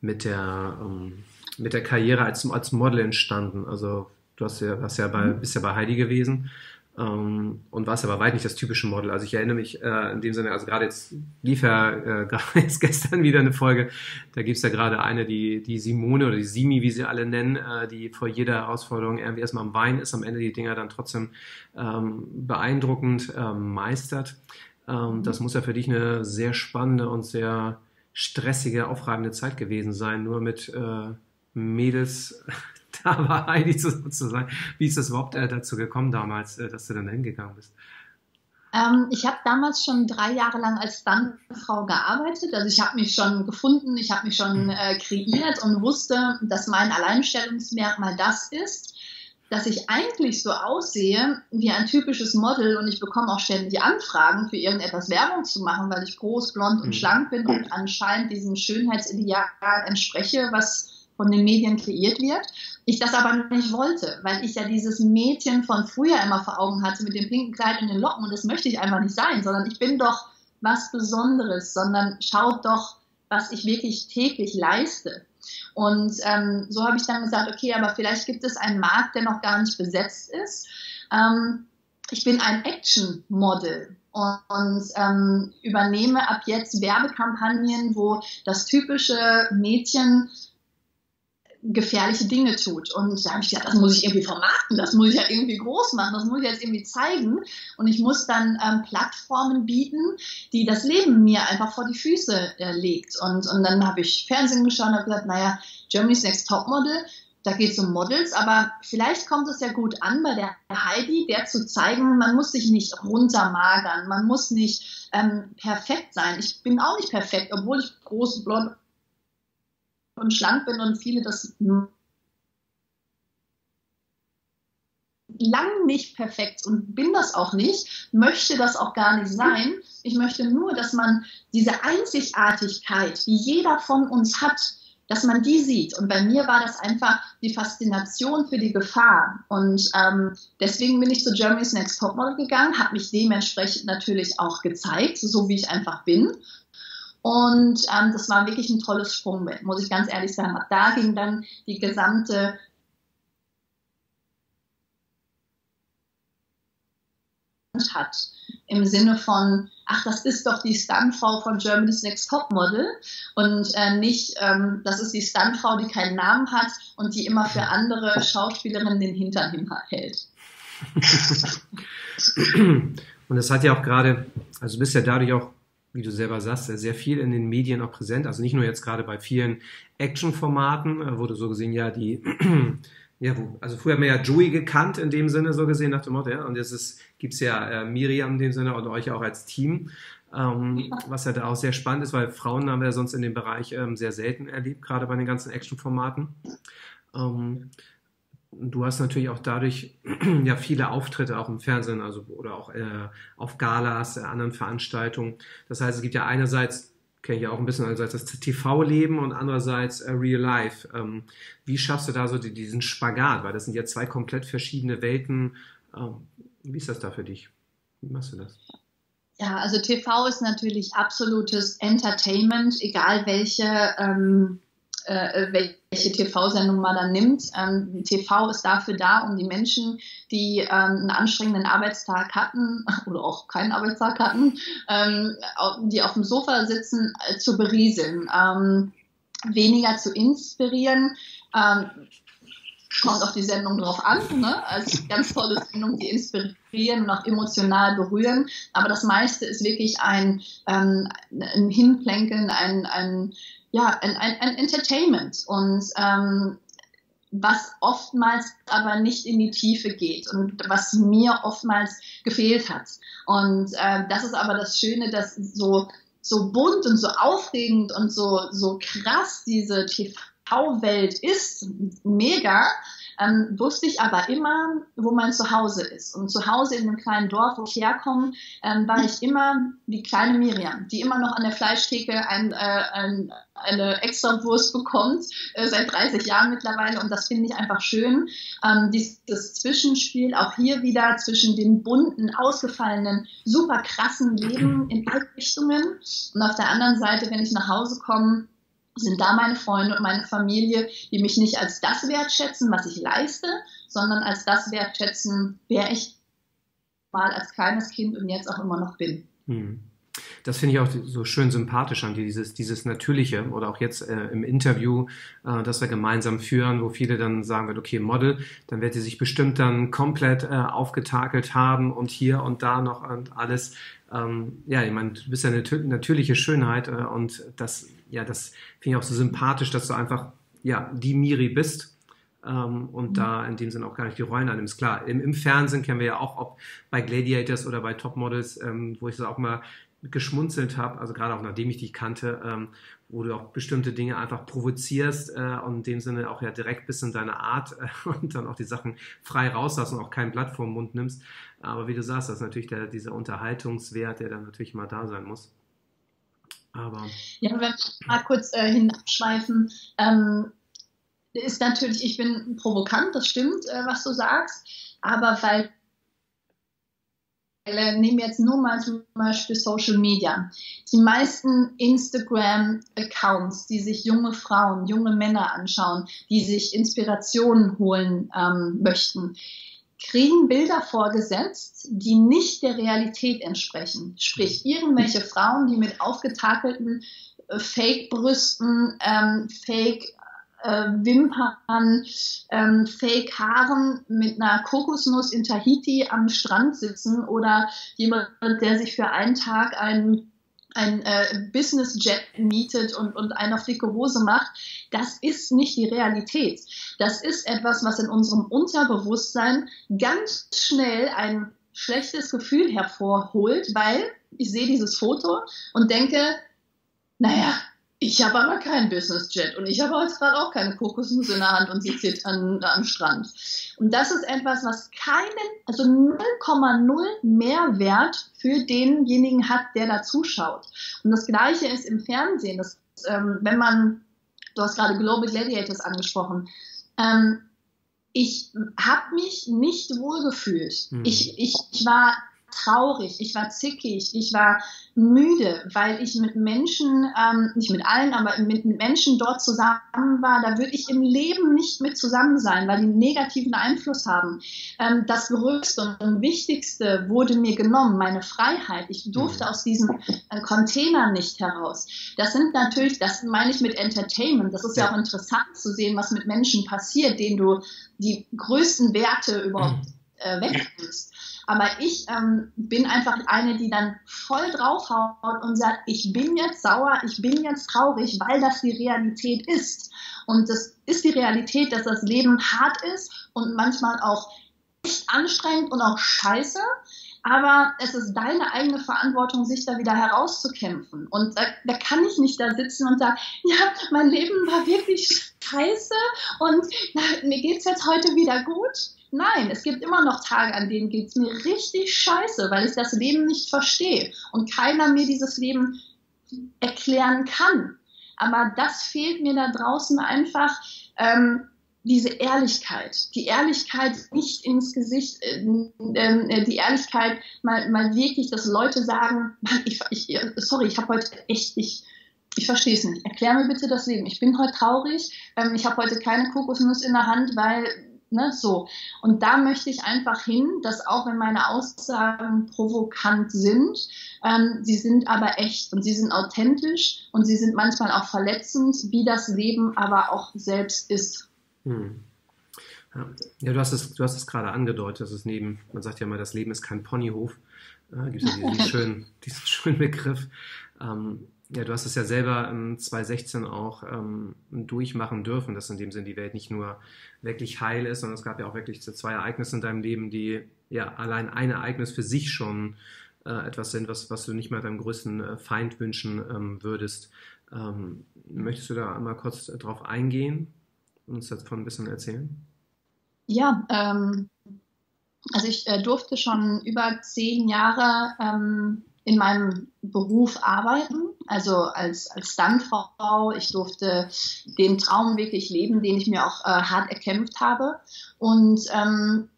mit der, ähm, mit der Karriere als, als Model entstanden? Also du hast ja, hast ja bei, mhm. bist ja bei Heidi gewesen. Ähm, und war es aber weit nicht das typische Model. Also ich erinnere mich äh, in dem Sinne, also gerade jetzt lief ja äh, *laughs* gerade jetzt gestern wieder eine Folge, da gibt es ja gerade eine, die, die Simone oder die Simi, wie sie alle nennen, äh, die vor jeder Herausforderung irgendwie erstmal am Wein ist, am Ende die Dinger dann trotzdem ähm, beeindruckend ähm, meistert. Ähm, das muss ja für dich eine sehr spannende und sehr stressige, aufreibende Zeit gewesen sein, nur mit äh, Mädels *laughs* da war Heidi sozusagen. Wie ist das überhaupt äh, dazu gekommen damals, äh, dass du dann hingegangen bist? Ähm, ich habe damals schon drei Jahre lang als Stuntfrau gearbeitet. Also ich habe mich schon gefunden, ich habe mich schon mhm. äh, kreiert und wusste, dass mein Alleinstellungsmerkmal das ist, dass ich eigentlich so aussehe wie ein typisches Model und ich bekomme auch ständig Anfragen für irgendetwas Werbung zu machen, weil ich groß, blond und mhm. schlank bin und anscheinend diesem Schönheitsideal entspreche, was von den Medien kreiert wird. Ich das aber nicht wollte, weil ich ja dieses Mädchen von früher immer vor Augen hatte mit dem pinken Kleid und den Locken und das möchte ich einfach nicht sein, sondern ich bin doch was Besonderes, sondern schaut doch, was ich wirklich täglich leiste. Und ähm, so habe ich dann gesagt, okay, aber vielleicht gibt es einen Markt, der noch gar nicht besetzt ist. Ähm, ich bin ein Action-Model und, und ähm, übernehme ab jetzt Werbekampagnen, wo das typische Mädchen gefährliche Dinge tut. Und da habe ich gedacht, das muss ich irgendwie vermarkten, das muss ich ja irgendwie groß machen, das muss ich jetzt irgendwie zeigen. Und ich muss dann ähm, Plattformen bieten, die das Leben mir einfach vor die Füße äh, legt. Und, und dann habe ich Fernsehen geschaut und habe gesagt, naja, Germany's Next Topmodel, da geht es um Models, aber vielleicht kommt es ja gut an bei der Heidi, der zu zeigen, man muss sich nicht runtermagern, man muss nicht ähm, perfekt sein. Ich bin auch nicht perfekt, obwohl ich groß, blond und schlank bin und viele das lang nicht perfekt und bin das auch nicht, möchte das auch gar nicht sein. Ich möchte nur, dass man diese Einzigartigkeit, die jeder von uns hat, dass man die sieht. Und bei mir war das einfach die Faszination für die Gefahr. Und ähm, deswegen bin ich zu Germany's Next Topmodel gegangen, habe mich dementsprechend natürlich auch gezeigt, so wie ich einfach bin. Und ähm, das war wirklich ein tolles Sprungbrett, muss ich ganz ehrlich sagen. Da ging dann die gesamte hat. Im Sinne von, ach, das ist doch die Stuntfrau von Germany's Next Topmodel und äh, nicht, ähm, das ist die Stuntfrau, die keinen Namen hat und die immer für andere Schauspielerinnen den Hintern hinhält. *laughs* und das hat ja auch gerade, also du bist ja dadurch auch wie du selber sagst, sehr viel in den Medien auch präsent. Also nicht nur jetzt gerade bei vielen Action-Formaten, äh, du so gesehen ja die, *clears throat* ja, wo, also früher hat man ja Joey gekannt in dem Sinne so gesehen nach dem Motto, ja, und jetzt gibt es ja äh, Miriam in dem Sinne und euch auch als Team, ähm, was ja da auch sehr spannend ist, weil Frauen haben wir ja sonst in dem Bereich ähm, sehr selten erlebt, gerade bei den ganzen Action-Formaten. Ähm, du hast natürlich auch dadurch *clears throat* ja viele Auftritte auch im Fernsehen, also oder auch äh, auf Galas, äh, anderen Veranstaltungen. Das heißt, es gibt ja einerseits kenne ich ja auch ein bisschen einerseits das TV-Leben und andererseits äh, Real Life. Ähm, wie schaffst du da so die, diesen Spagat? Weil das sind ja zwei komplett verschiedene Welten. Ähm, wie ist das da für dich? Wie machst du das? Ja, also TV ist natürlich absolutes Entertainment, egal welche, ähm, äh, welche TV-Sendung man dann nimmt. Ähm, TV ist dafür da, um die Menschen, die ähm, einen anstrengenden Arbeitstag hatten *laughs* oder auch keinen Arbeitstag hatten, ähm, die auf dem Sofa sitzen, äh, zu berieseln, ähm, weniger zu inspirieren. Kommt auf die Sendung drauf an. Ne? Also ganz tolle Sendungen, die inspirieren und auch emotional berühren. Aber das meiste ist wirklich ein, ähm, ein Hinplänkeln, ein, ein ja, ein, ein, ein Entertainment und ähm, was oftmals aber nicht in die Tiefe geht und was mir oftmals gefehlt hat. Und äh, das ist aber das Schöne, dass so, so bunt und so aufregend und so, so krass diese TV-Welt ist, mega, ähm, wusste ich aber immer, wo mein Zuhause ist. Und zu Hause in einem kleinen Dorf, wo ich herkomme, ähm, war ich immer die kleine Miriam, die immer noch an der Fleischtheke ein, äh, ein, eine extra Wurst bekommt, äh, seit 30 Jahren mittlerweile. Und das finde ich einfach schön. Ähm, dieses Zwischenspiel auch hier wieder zwischen dem bunten, ausgefallenen, super krassen Leben in alle Richtungen und auf der anderen Seite, wenn ich nach Hause komme, sind da meine Freunde und meine Familie, die mich nicht als das wertschätzen, was ich leiste, sondern als das wertschätzen, wer ich mal als kleines Kind und jetzt auch immer noch bin. Hm. Das finde ich auch so schön sympathisch an dieses, dieses Natürliche oder auch jetzt äh, im Interview, äh, das wir gemeinsam führen, wo viele dann sagen wird, okay, Model, dann wird sie sich bestimmt dann komplett äh, aufgetakelt haben und hier und da noch und alles. Ähm, ja, ich meine, du bist ja eine natürliche Schönheit äh, und das ja, das finde ich auch so sympathisch, dass du einfach, ja, die Miri bist ähm, und mhm. da in dem Sinne auch gar nicht die Rollen annimmst. Klar, im, im, Fernsehen kennen wir ja auch, ob bei Gladiators oder bei Topmodels, ähm, wo ich das auch mal geschmunzelt habe, also gerade auch nachdem ich dich kannte, ähm, wo du auch bestimmte Dinge einfach provozierst äh, und in dem Sinne auch ja direkt bis in deine Art äh, *laughs* und dann auch die Sachen frei rauslassen und auch kein Blatt vom Mund nimmst. Aber wie du sagst, das ist natürlich der, dieser Unterhaltungswert, der dann natürlich mal da sein muss. Aber ja, wenn wir mal kurz äh, hinabschweifen, ähm, ist natürlich, ich bin provokant, das stimmt, äh, was du sagst, aber weil äh, nehmen wir jetzt nur mal zum Beispiel Social Media. Die meisten Instagram-Accounts, die sich junge Frauen, junge Männer anschauen, die sich Inspirationen holen ähm, möchten, kriegen Bilder vorgesetzt, die nicht der Realität entsprechen. Sprich, irgendwelche Frauen, die mit aufgetakelten äh, Fake-Brüsten, ähm, Fake äh, Wimpern, ähm, Fake Haaren mit einer Kokosnuss in Tahiti am Strand sitzen oder jemand, der sich für einen Tag einen ein äh, Business Jet mietet und, und eine auf dicke Hose macht, das ist nicht die Realität. Das ist etwas, was in unserem Unterbewusstsein ganz schnell ein schlechtes Gefühl hervorholt, weil ich sehe dieses Foto und denke, naja, ich habe aber keinen Business Jet und ich habe heute gerade auch keine Kokosnuss in der Hand und jetzt an, am Strand. Und das ist etwas, was keinen, also 0,0 Mehrwert für denjenigen hat, der da zuschaut. Und das Gleiche ist im Fernsehen, dass, ähm, wenn man, du hast gerade Global Gladiators angesprochen, ähm, ich habe mich nicht wohlgefühlt. Mhm. Ich, ich, ich war traurig, ich war zickig, ich war müde, weil ich mit Menschen, ähm, nicht mit allen, aber mit Menschen dort zusammen war. Da würde ich im Leben nicht mit zusammen sein, weil die einen negativen Einfluss haben. Ähm, das Größte und Wichtigste wurde mir genommen, meine Freiheit. Ich durfte aus diesem äh, Container nicht heraus. Das sind natürlich, das meine ich mit Entertainment. Das ist ja, ja auch interessant zu sehen, was mit Menschen passiert, denen du die größten Werte überhaupt äh, wegnimmst. Aber ich ähm, bin einfach eine, die dann voll draufhaut und sagt, ich bin jetzt sauer, ich bin jetzt traurig, weil das die Realität ist. Und das ist die Realität, dass das Leben hart ist und manchmal auch echt anstrengend und auch scheiße. Aber es ist deine eigene Verantwortung, sich da wieder herauszukämpfen. Und da, da kann ich nicht da sitzen und sagen, ja, mein Leben war wirklich scheiße und na, mir geht's jetzt heute wieder gut Nein, es gibt immer noch Tage, an denen geht es mir richtig scheiße, weil ich das Leben nicht verstehe und keiner mir dieses Leben erklären kann. Aber das fehlt mir da draußen einfach. Ähm, diese Ehrlichkeit, die Ehrlichkeit nicht ins Gesicht, äh, äh, die Ehrlichkeit mal, mal wirklich, dass Leute sagen, ich, ich, sorry, ich habe heute echt, ich, ich verstehe es nicht. Erklär mir bitte das Leben. Ich bin heute traurig. Ähm, ich habe heute keine Kokosnuss in der Hand, weil Ne, so. Und da möchte ich einfach hin, dass auch wenn meine Aussagen provokant sind, ähm, sie sind aber echt und sie sind authentisch und sie sind manchmal auch verletzend, wie das Leben aber auch selbst ist. Hm. Ja, du hast es, du hast es gerade angedeutet, dass es neben, man sagt ja immer, das Leben ist kein Ponyhof. Äh, gibt es ja diesen *laughs* schönen, diesen schönen Begriff. Ähm, ja, du hast es ja selber in 2016 auch ähm, durchmachen dürfen, dass in dem Sinn die Welt nicht nur wirklich heil ist, sondern es gab ja auch wirklich zwei Ereignisse in deinem Leben, die ja allein ein Ereignis für sich schon äh, etwas sind, was, was du nicht mehr deinem größten äh, Feind wünschen ähm, würdest. Ähm, möchtest du da einmal kurz drauf eingehen und uns davon ein bisschen erzählen? Ja, ähm, also ich äh, durfte schon über zehn Jahre ähm, in meinem Beruf arbeiten, also als, als Stuntfrau. Ich durfte den Traum wirklich leben, den ich mir auch äh, hart erkämpft habe. Und ähm,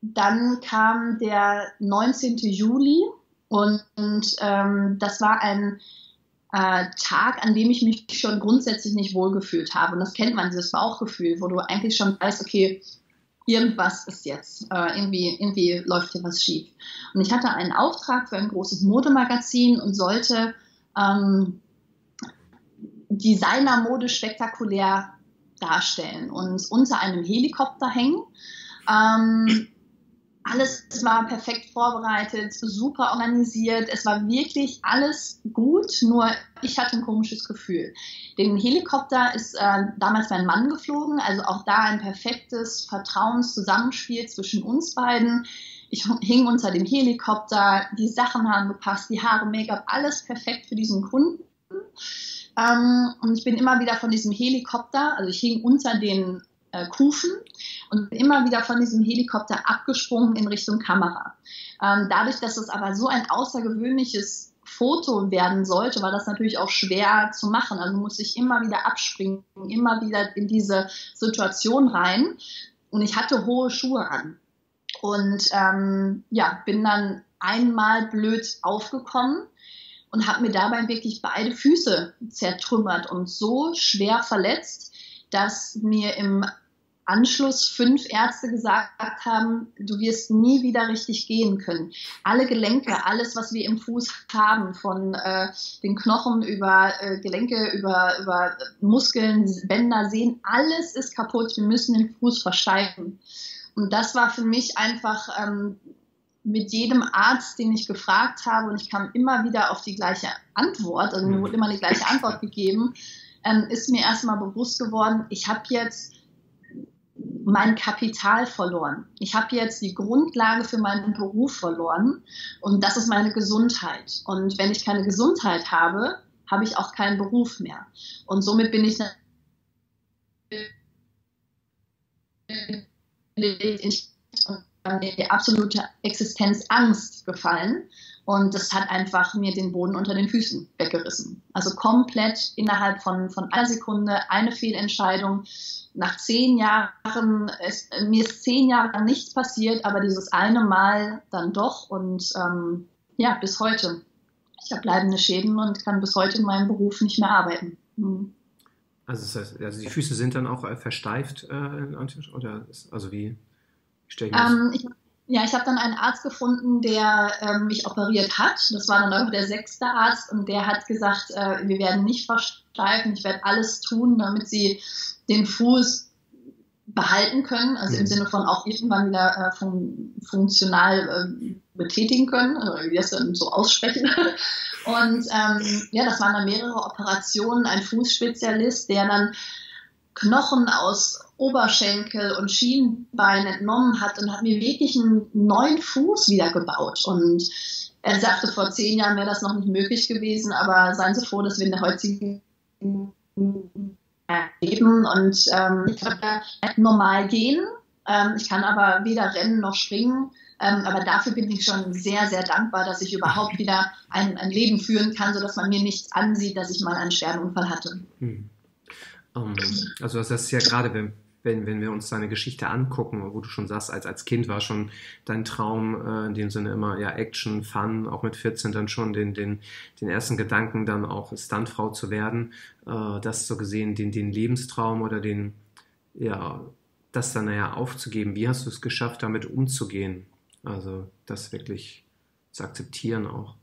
dann kam der 19. Juli und, und ähm, das war ein äh, Tag, an dem ich mich schon grundsätzlich nicht wohlgefühlt habe. Und das kennt man, dieses Bauchgefühl, wo du eigentlich schon weißt, okay, irgendwas ist jetzt, äh, irgendwie, irgendwie läuft hier was schief. Und ich hatte einen Auftrag für ein großes Modemagazin und sollte ähm, Designermode spektakulär darstellen und unter einem Helikopter hängen. Ähm, alles war perfekt vorbereitet, super organisiert. Es war wirklich alles gut, nur ich hatte ein komisches Gefühl. Den Helikopter ist äh, damals mein Mann geflogen, also auch da ein perfektes Vertrauenszusammenspiel zwischen uns beiden. Ich hing unter dem Helikopter, die Sachen haben gepasst, die Haare, Make-up, alles perfekt für diesen Kunden. Ähm, und ich bin immer wieder von diesem Helikopter, also ich hing unter den äh, Kufen und immer wieder von diesem Helikopter abgesprungen in Richtung Kamera. Ähm, dadurch, dass es aber so ein außergewöhnliches Foto werden sollte, war das natürlich auch schwer zu machen. Also musste ich immer wieder abspringen, immer wieder in diese Situation rein. Und ich hatte hohe Schuhe an. Und ähm, ja, bin dann einmal blöd aufgekommen und habe mir dabei wirklich beide Füße zertrümmert und so schwer verletzt, dass mir im Anschluss fünf Ärzte gesagt haben, du wirst nie wieder richtig gehen können. Alle Gelenke, alles, was wir im Fuß haben, von äh, den Knochen über äh, Gelenke, über, über Muskeln, Bänder, Sehnen, alles ist kaputt. Wir müssen den Fuß versteifen. Und das war für mich einfach ähm, mit jedem Arzt, den ich gefragt habe, und ich kam immer wieder auf die gleiche Antwort, also mir wurde immer die gleiche Antwort gegeben, ähm, ist mir erstmal bewusst geworden, ich habe jetzt mein Kapital verloren. Ich habe jetzt die Grundlage für meinen Beruf verloren und das ist meine Gesundheit. Und wenn ich keine Gesundheit habe, habe ich auch keinen Beruf mehr. Und somit bin ich in die absolute Existenzangst gefallen. Und das hat einfach mir den Boden unter den Füßen weggerissen. Also komplett innerhalb von, von einer Sekunde eine Fehlentscheidung. Nach zehn Jahren, es, mir ist zehn Jahre lang nichts passiert, aber dieses eine Mal dann doch. Und ähm, ja, bis heute. Ich habe bleibende Schäden und kann bis heute in meinem Beruf nicht mehr arbeiten. Hm. Also, das heißt, also die Füße sind dann auch äh, versteift, äh, oder also wie stelle ich mir ähm, ich, ja, ich habe dann einen Arzt gefunden, der ähm, mich operiert hat. Das war dann auch der sechste Arzt und der hat gesagt, äh, wir werden nicht versteifen, ich werde alles tun, damit sie den Fuß behalten können, also im mhm. Sinne von auch irgendwann wieder äh, fun funktional äh, betätigen können, oder wie das dann so aussprechen. *laughs* Und ähm, ja, das waren dann mehrere Operationen, ein Fußspezialist, der dann Knochen aus Oberschenkel und Schienbein entnommen hat und hat mir wirklich einen neuen Fuß wieder gebaut. Und er sagte, vor zehn Jahren wäre das noch nicht möglich gewesen, aber seien Sie froh, dass wir in der heutigen leben und ähm, ich kann normal gehen. Ähm, ich kann aber weder rennen noch springen. Ähm, aber dafür bin ich schon sehr, sehr dankbar, dass ich überhaupt wieder ein, ein Leben führen kann, sodass man mir nichts ansieht, dass ich mal einen Schwerunfall hatte. Hm. Um, also das ist ja gerade, wenn, wenn, wenn wir uns deine Geschichte angucken, wo du schon sagst, als, als Kind war schon dein Traum äh, in dem Sinne immer ja Action, Fun, auch mit 14 dann schon den, den, den ersten Gedanken, dann auch Stuntfrau zu werden, äh, das so gesehen, den, den Lebenstraum oder den, ja, das dann ja aufzugeben. Wie hast du es geschafft, damit umzugehen? Also das wirklich zu akzeptieren auch.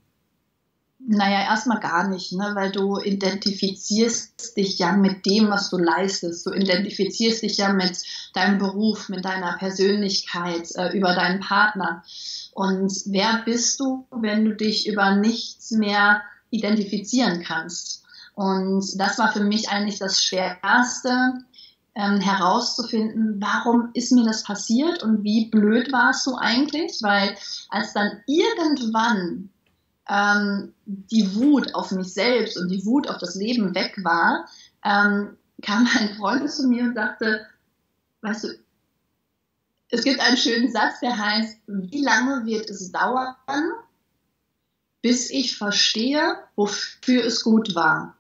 Naja, erstmal gar nicht, ne? weil du identifizierst dich ja mit dem, was du leistest. Du identifizierst dich ja mit deinem Beruf, mit deiner Persönlichkeit, äh, über deinen Partner. Und wer bist du, wenn du dich über nichts mehr identifizieren kannst? Und das war für mich eigentlich das Schwerste, ähm, herauszufinden, warum ist mir das passiert und wie blöd warst du eigentlich? Weil als dann irgendwann ähm, die Wut auf mich selbst und die Wut auf das Leben weg war, ähm, kam ein Freund zu mir und sagte, weißt du, es gibt einen schönen Satz, der heißt, wie lange wird es dauern, bis ich verstehe, wofür es gut war?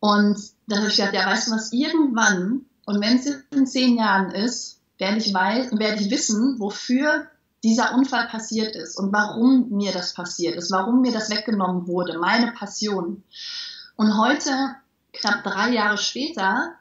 Und dann habe ich gedacht, ja, weißt du was, irgendwann, und wenn es in zehn Jahren ist, werde ich, werde ich wissen, wofür dieser Unfall passiert ist und warum mir das passiert ist, warum mir das weggenommen wurde, meine Passion. Und heute, knapp drei Jahre später,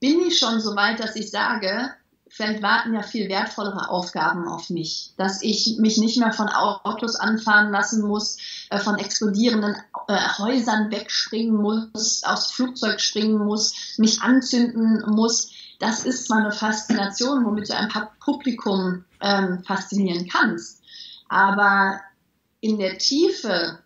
bin ich schon so weit, dass ich sage, vielleicht warten ja viel wertvollere Aufgaben auf mich, dass ich mich nicht mehr von Autos anfahren lassen muss, äh, von explodierenden äh, Häusern wegspringen muss, aufs Flugzeug springen muss, mich anzünden muss, das ist zwar eine Faszination, womit du ein Publikum ähm, faszinieren kannst, aber in der Tiefe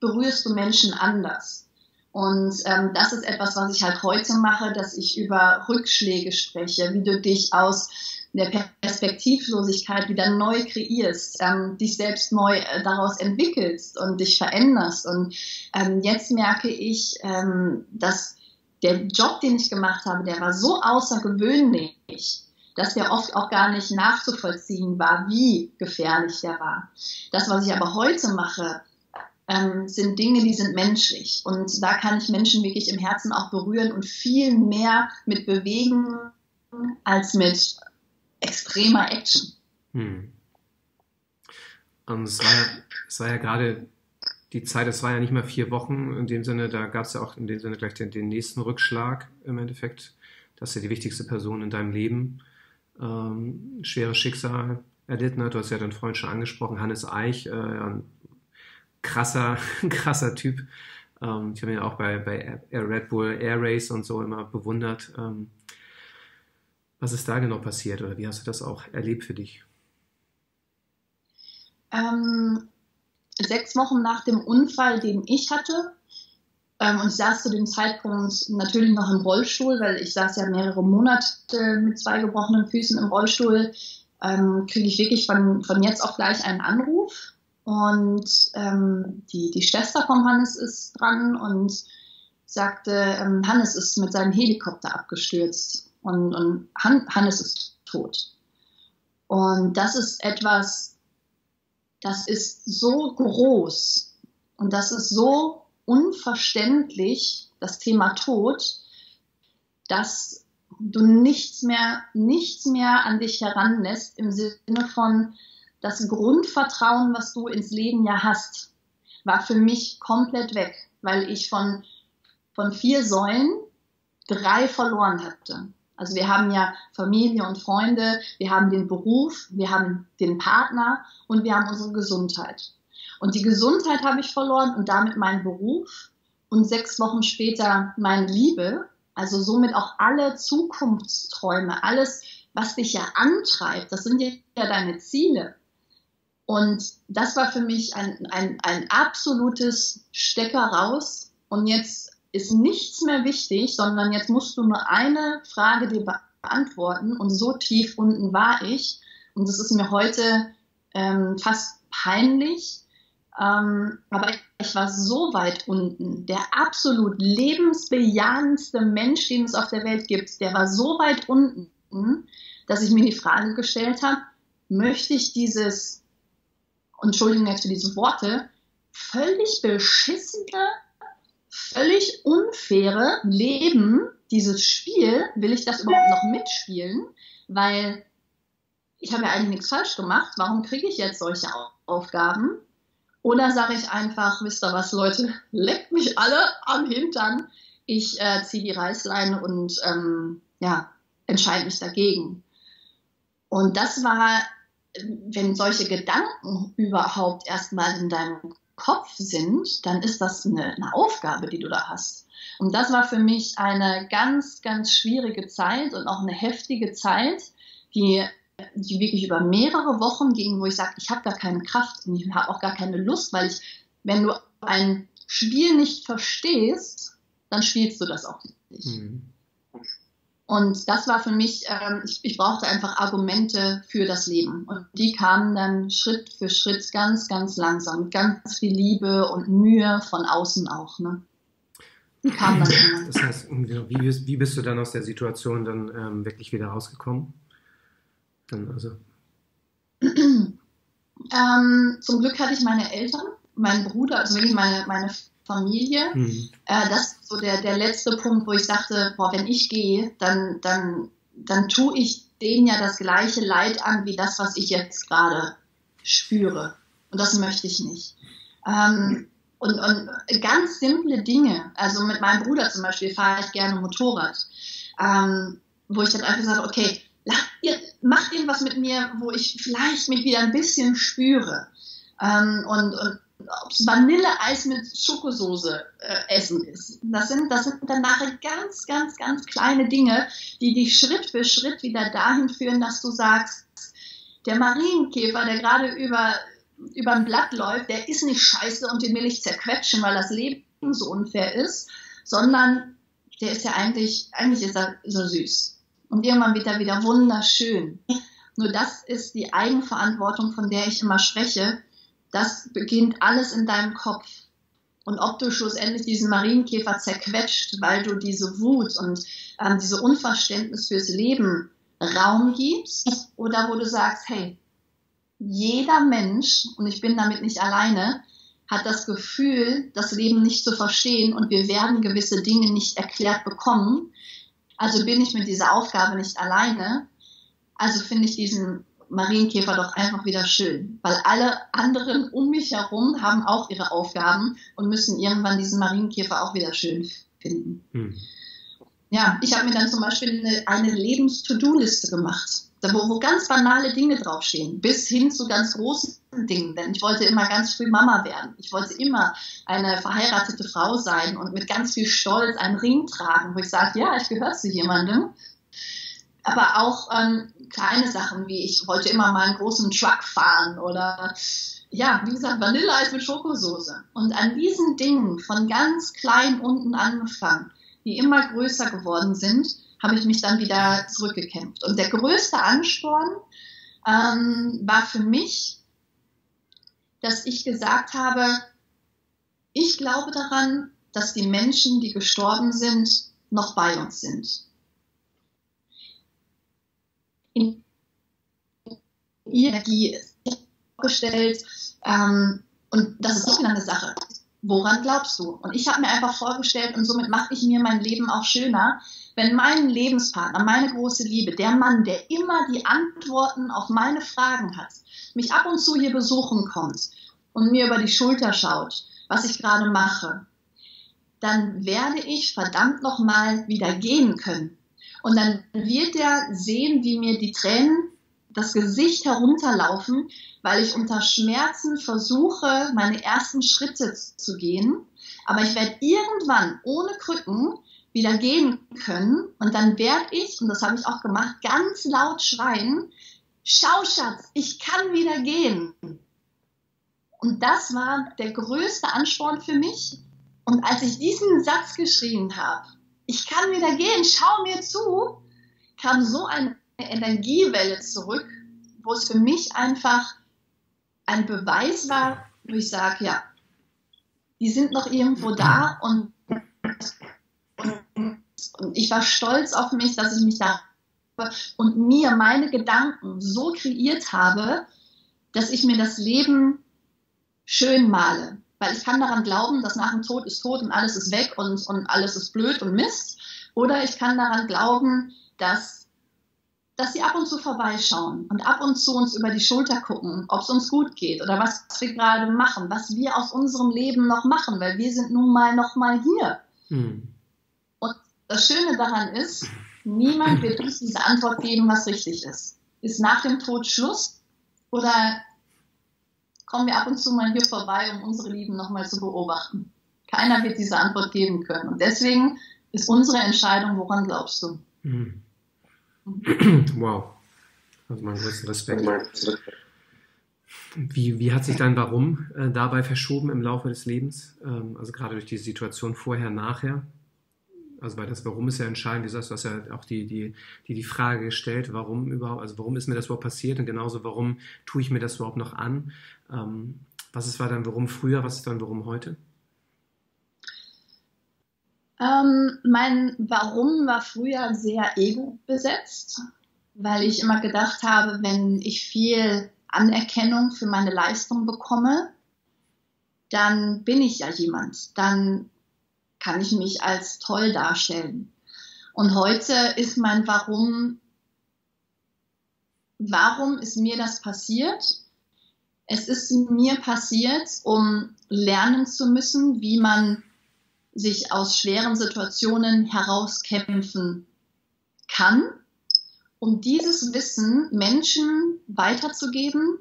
berührst du Menschen anders. Und ähm, das ist etwas, was ich halt heute mache, dass ich über Rückschläge spreche, wie du dich aus der Perspektivlosigkeit wieder neu kreierst, ähm, dich selbst neu äh, daraus entwickelst und dich veränderst. Und ähm, jetzt merke ich, ähm, dass der Job, den ich gemacht habe, der war so außergewöhnlich, dass der oft auch gar nicht nachzuvollziehen war, wie gefährlich der war. Das, was ich aber heute mache, ähm, sind Dinge, die sind menschlich. Und da kann ich Menschen wirklich im Herzen auch berühren und viel mehr mit bewegen als mit extremer Action. Hm. Und es war es war ja gerade die Zeit, es war ja nicht mehr vier Wochen, in dem Sinne, da gab es ja auch in dem Sinne gleich den, den, nächsten Rückschlag im Endeffekt. Das ist ja die wichtigste Person in deinem Leben. Ähm, schweres Schicksal erlitten hat. Du hast ja deinen Freund schon angesprochen, Hannes Eich, äh, ein krasser, *laughs* krasser Typ. Ähm, ich habe ihn ja auch bei, bei Red Bull Air Race und so immer bewundert. Ähm, was ist da genau passiert oder wie hast du das auch erlebt für dich? Ähm, sechs Wochen nach dem Unfall, den ich hatte, ähm, und ich saß zu dem Zeitpunkt natürlich noch im Rollstuhl, weil ich saß ja mehrere Monate mit zwei gebrochenen Füßen im Rollstuhl, ähm, kriege ich wirklich von, von jetzt auf gleich einen Anruf. Und ähm, die, die Schwester von Hannes ist dran und sagte, ähm, Hannes ist mit seinem Helikopter abgestürzt und, und Han Hannes ist tot. Und das ist etwas, das ist so groß und das ist so unverständlich, das Thema Tod, dass du nichts mehr, nichts mehr an dich heranlässt im Sinne von das Grundvertrauen, was du ins Leben ja hast, war für mich komplett weg, weil ich von, von vier Säulen drei verloren hatte. Also wir haben ja Familie und Freunde, wir haben den Beruf, wir haben den Partner und wir haben unsere Gesundheit. Und die Gesundheit habe ich verloren und damit meinen Beruf und sechs Wochen später meine Liebe, also somit auch alle Zukunftsträume, alles, was dich ja antreibt, das sind ja deine Ziele. Und das war für mich ein, ein, ein absolutes Stecker raus. Und jetzt ist nichts mehr wichtig, sondern jetzt musst du nur eine Frage dir beantworten und so tief unten war ich. Und das ist mir heute ähm, fast peinlich. Ähm, aber ich war so weit unten. Der absolut lebensbejahendste Mensch, den es auf der Welt gibt, der war so weit unten, dass ich mir die Frage gestellt habe, möchte ich dieses, Entschuldigung jetzt für diese Worte, völlig beschissene völlig unfaire Leben dieses Spiel, will ich das überhaupt noch mitspielen? Weil ich habe ja eigentlich nichts falsch gemacht. Warum kriege ich jetzt solche Aufgaben? Oder sage ich einfach, wisst ihr was, Leute, *laughs* leckt mich alle am Hintern. Ich äh, ziehe die Reißleine und ähm, ja, entscheide mich dagegen. Und das war, wenn solche Gedanken überhaupt erstmal in deinem Kopf sind, dann ist das eine, eine Aufgabe, die du da hast. Und das war für mich eine ganz, ganz schwierige Zeit und auch eine heftige Zeit, die, die wirklich über mehrere Wochen ging, wo ich sage, ich habe gar keine Kraft und ich habe auch gar keine Lust, weil ich, wenn du ein Spiel nicht verstehst, dann spielst du das auch nicht. Mhm. Und das war für mich, ähm, ich, ich, brauchte einfach Argumente für das Leben. Und die kamen dann Schritt für Schritt ganz, ganz langsam, mit ganz viel Liebe und Mühe von außen auch. Ne? Die kamen dann immer. Das heißt, wie bist, wie bist du dann aus der Situation dann ähm, wirklich wieder rausgekommen? Dann also. *clears throat* ähm, zum Glück hatte ich meine Eltern, meinen Bruder, also wirklich meine, meine Familie. Mhm. Äh, das ist so der, der letzte Punkt, wo ich dachte, boah, wenn ich gehe, dann, dann, dann tue ich denen ja das gleiche Leid an, wie das, was ich jetzt gerade spüre. Und das möchte ich nicht. Ähm, und, und ganz simple Dinge, also mit meinem Bruder zum Beispiel fahre ich gerne Motorrad, ähm, wo ich dann einfach sage, okay, ihr, macht irgendwas mit mir, wo ich vielleicht mich wieder ein bisschen spüre. Ähm, und, und ob es Vanilleeis mit Schokosoße äh, essen ist. Das sind, das sind dann nachher ganz, ganz, ganz kleine Dinge, die dich Schritt für Schritt wieder dahin führen, dass du sagst, der Marienkäfer, der gerade über, über ein Blatt läuft, der ist nicht scheiße und den will ich zerquetschen, weil das Leben so unfair ist, sondern der ist ja eigentlich, eigentlich ist er so süß. Und irgendwann wird er wieder wunderschön. Nur das ist die Eigenverantwortung, von der ich immer spreche das beginnt alles in deinem Kopf. Und ob du schlussendlich diesen Marienkäfer zerquetscht, weil du diese Wut und ähm, diese Unverständnis fürs Leben Raum gibst, oder wo du sagst, hey, jeder Mensch, und ich bin damit nicht alleine, hat das Gefühl, das Leben nicht zu verstehen und wir werden gewisse Dinge nicht erklärt bekommen. Also bin ich mit dieser Aufgabe nicht alleine. Also finde ich diesen Marienkäfer doch einfach wieder schön, weil alle anderen um mich herum haben auch ihre Aufgaben und müssen irgendwann diesen Marienkäfer auch wieder schön finden. Hm. Ja, ich habe mir dann zum Beispiel eine, eine Lebens-To-Do-Liste gemacht, wo, wo ganz banale Dinge draufstehen, bis hin zu ganz großen Dingen. Denn ich wollte immer ganz früh Mama werden. Ich wollte immer eine verheiratete Frau sein und mit ganz viel Stolz einen Ring tragen, wo ich sage, ja, ich gehöre zu jemandem aber auch ähm, kleine Sachen, wie ich wollte immer mal einen großen Truck fahren oder ja, wie gesagt, Vanilleeis mit Schokosoße. Und an diesen Dingen von ganz klein unten angefangen, die immer größer geworden sind, habe ich mich dann wieder zurückgekämpft. Und der größte Ansporn ähm, war für mich, dass ich gesagt habe, ich glaube daran, dass die Menschen, die gestorben sind, noch bei uns sind. Energie ist vorgestellt. Ähm, und das ist auch wieder eine Sache. Woran glaubst du? Und ich habe mir einfach vorgestellt, und somit mache ich mir mein Leben auch schöner, wenn mein Lebenspartner, meine große Liebe, der Mann, der immer die Antworten auf meine Fragen hat, mich ab und zu hier besuchen kommt und mir über die Schulter schaut, was ich gerade mache, dann werde ich verdammt nochmal wieder gehen können. Und dann wird er sehen, wie mir die Tränen das Gesicht herunterlaufen, weil ich unter Schmerzen versuche, meine ersten Schritte zu gehen. Aber ich werde irgendwann ohne Krücken wieder gehen können. Und dann werde ich, und das habe ich auch gemacht, ganz laut schreien, Schau, Schatz, ich kann wieder gehen. Und das war der größte Ansporn für mich. Und als ich diesen Satz geschrien habe, ich kann wieder gehen, schau mir zu, kam so eine Energiewelle zurück, wo es für mich einfach ein Beweis war, wo ich sage, ja, die sind noch irgendwo da und, und, ich war stolz auf mich, dass ich mich da und mir meine Gedanken so kreiert habe, dass ich mir das Leben schön male. Weil ich kann daran glauben, dass nach dem Tod ist Tod und alles ist weg und, und alles ist blöd und Mist. Oder ich kann daran glauben, dass, dass sie ab und zu vorbeischauen und ab und zu uns über die Schulter gucken, ob es uns gut geht oder was wir gerade machen, was wir aus unserem Leben noch machen, weil wir sind nun mal noch mal hier. Hm. Und das Schöne daran ist, niemand wird uns diese Antwort geben, was richtig ist. Ist nach dem Tod Schluss oder kommen wir ab und zu mal hier vorbei, um unsere Lieben nochmal zu beobachten? Keiner wird diese Antwort geben können. Und deswegen ist unsere Entscheidung, woran glaubst du? Mhm. *clears throat* Wow. Also mein größten Respekt. Wie, wie hat sich dein Warum äh, dabei verschoben im Laufe des Lebens? Ähm, also gerade durch die Situation vorher, nachher? Also weil das Warum ist ja entscheidend. Du sagst, du hast ja auch die, die, die, die Frage gestellt, warum überhaupt, also warum ist mir das überhaupt passiert und genauso, warum tue ich mir das überhaupt noch an? Ähm, was ist, war dein Warum früher, was ist dein Warum heute? Ähm, mein Warum war früher sehr ego-besetzt, weil ich immer gedacht habe, wenn ich viel Anerkennung für meine Leistung bekomme, dann bin ich ja jemand, dann kann ich mich als toll darstellen. Und heute ist mein Warum, warum ist mir das passiert? Es ist mir passiert, um lernen zu müssen, wie man sich aus schweren Situationen herauskämpfen kann, um dieses Wissen Menschen weiterzugeben,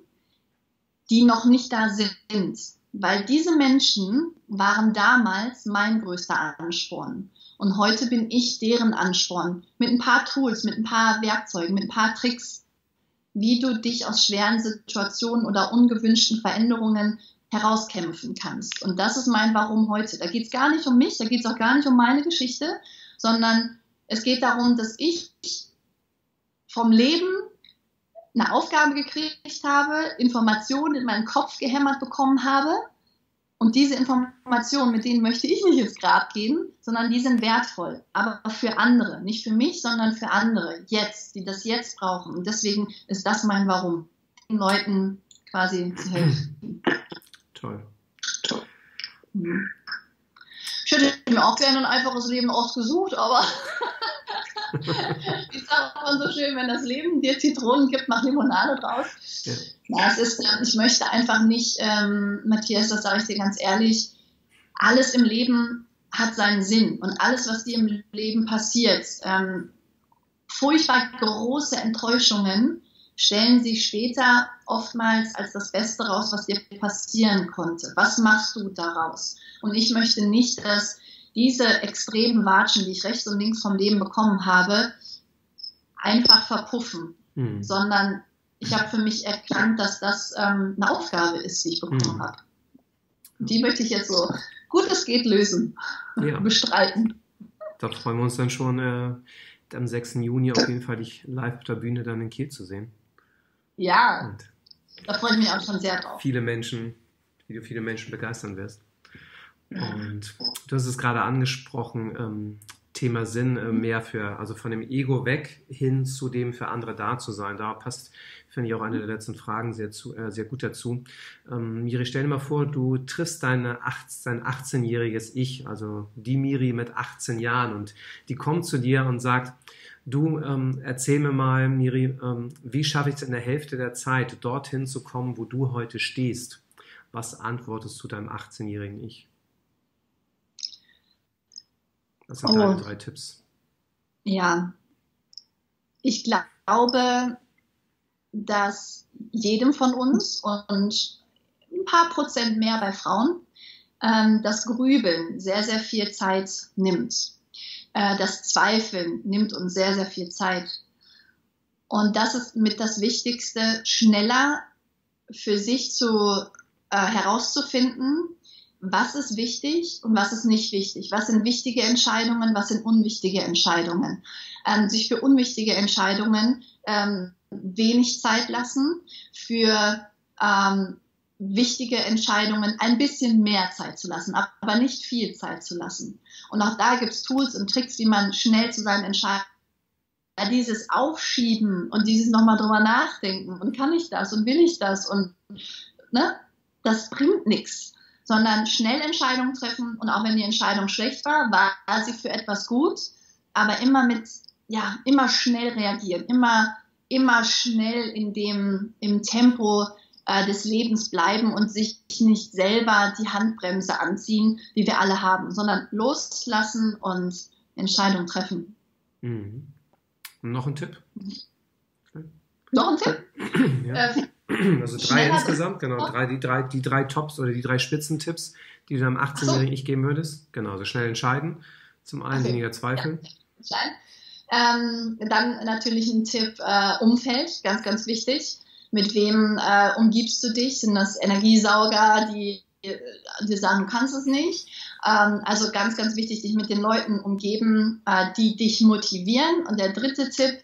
die noch nicht da sind. Weil diese Menschen waren damals mein größter Ansporn. Und heute bin ich deren Ansporn. Mit ein paar Tools, mit ein paar Werkzeugen, mit ein paar Tricks, wie du dich aus schweren Situationen oder ungewünschten Veränderungen herauskämpfen kannst. Und das ist mein Warum heute. Da geht es gar nicht um mich, da geht es auch gar nicht um meine Geschichte, sondern es geht darum, dass ich vom Leben eine Aufgabe gekriegt habe, Informationen in meinen Kopf gehämmert bekommen habe. Und diese Informationen, mit denen möchte ich nicht ins Grab gehen, sondern die sind wertvoll. Aber für andere. Nicht für mich, sondern für andere. Jetzt, die das jetzt brauchen. Und deswegen ist das mein Warum. Den Leuten quasi zu helfen. *clears throat* Toll. Toll. Mhm. Ich hätte mir auch gerne ein einfaches Leben ausgesucht, aber *laughs* *laughs* wie sagt man so schön, wenn das Leben dir Zitronen gibt, mach Limonade draus. Ja. ja es ist, ich möchte einfach nicht, ähm, Matthias, das sage ich dir ganz ehrlich, alles im Leben hat seinen Sinn und alles, was dir im Leben passiert, ähm, furchtbar große Enttäuschungen stellen sich später oftmals als das Beste raus, was dir passieren konnte. Was machst du daraus? Und ich möchte nicht, dass diese extremen Watschen, die ich rechts und links vom Leben bekommen habe, einfach verpuffen, mhm. sondern ich habe für mich erkannt, dass das ähm, eine Aufgabe ist, die ich bekommen mhm. habe. Die möchte ich jetzt so gut es geht lösen, ja. *laughs* bestreiten. Da freuen wir uns dann schon äh, am 6. Juni auf jeden Fall dich live auf der Bühne dann in Kiel zu sehen. Ja, und da freue ich mich auch schon sehr drauf. Viele Menschen, wie du viele Menschen begeistern wirst. Und du hast es gerade angesprochen, ähm, Thema Sinn äh, mehr für, also von dem Ego weg hin zu dem für andere da zu sein. Da passt, finde ich, auch eine der letzten Fragen sehr, zu, äh, sehr gut dazu. Ähm, Miri, stell dir mal vor, du triffst deine 18, dein 18-jähriges Ich, also die Miri mit 18 Jahren und die kommt zu dir und sagt, Du ähm, erzähl mir mal, Miri, ähm, wie schaffe ich es in der Hälfte der Zeit, dorthin zu kommen, wo du heute stehst? Was antwortest du deinem 18-jährigen Ich? Das sind oh. deine drei Tipps. Ja, ich glaube, dass jedem von uns und ein paar Prozent mehr bei Frauen ähm, das Grübeln sehr, sehr viel Zeit nimmt. Äh, das Zweifeln nimmt uns sehr, sehr viel Zeit. Und das ist mit das Wichtigste, schneller für sich zu äh, herauszufinden, was ist wichtig und was ist nicht wichtig, was sind wichtige Entscheidungen, was sind unwichtige Entscheidungen. Ähm, sich für unwichtige Entscheidungen ähm, wenig Zeit lassen, für ähm, wichtige Entscheidungen ein bisschen mehr Zeit zu lassen, aber nicht viel Zeit zu lassen. Und auch da gibt es Tools und Tricks, wie man schnell zu seinen Entscheidungen dieses Aufschieben und dieses nochmal drüber nachdenken und kann ich das und will ich das und ne, das bringt nichts, sondern schnell Entscheidungen treffen und auch wenn die Entscheidung schlecht war, war sie für etwas gut, aber immer mit, ja, immer schnell reagieren, immer, immer schnell in dem, im Tempo äh, des Lebens bleiben und sich nicht selber die Handbremse anziehen, wie wir alle haben, sondern loslassen und Entscheidungen treffen. Mhm. Noch ein Tipp? Noch ein Tipp? ja. äh, *clears throat* also drei insgesamt, genau. Drei, die, drei, die drei Tops oder die drei Spitzentipps, die du deinem 18-Jährigen nicht geben würdest. Genau, so schnell entscheiden. Zum einen okay. weniger zweifeln. Ähm, dann natürlich ein Tipp äh, Umfeld, ganz, ganz wichtig. Mit wem äh, umgibst du dich? Sind das Energiesauger, die dir sagen, du kannst es nicht? Ähm, also ganz, ganz wichtig, dich mit den Leuten umgeben, äh, die dich motivieren. Und der dritte Tipp,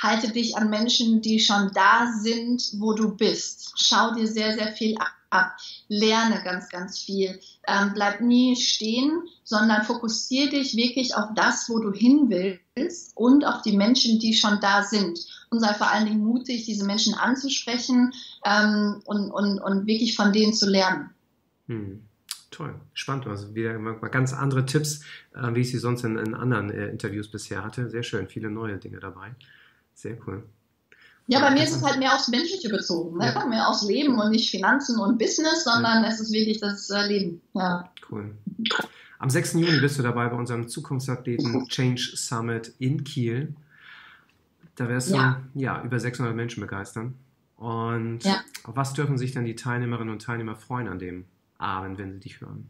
halte dich an Menschen, die schon da sind, wo du bist. Schau dir sehr, sehr viel ab. Lerne ganz, ganz viel. Ähm, bleib nie stehen, sondern fokussiere dich wirklich auf das, wo du hin willst und auf die Menschen, die schon da sind. Und sei vor allen Dingen mutig, diese Menschen anzusprechen ähm, und, und, und wirklich von denen zu lernen. Hm. Toll, spannend. Also wieder mal ganz andere Tipps, äh, wie ich sie sonst in, in anderen äh, Interviews bisher hatte. Sehr schön, viele neue Dinge dabei. Sehr cool. Ja, bei mir ist es halt mehr aufs Menschliche bezogen, ne? Ja. mehr aufs Leben und nicht Finanzen und Business, sondern ja. es ist wirklich das äh, Leben. Ja. Cool. Am 6. Juni bist du dabei bei unserem Zukunftsathleten Change Summit in Kiel. Da wirst du ja, ja über 600 Menschen begeistern. Und auf was dürfen sich dann die Teilnehmerinnen und Teilnehmer freuen an dem Abend, wenn sie dich hören?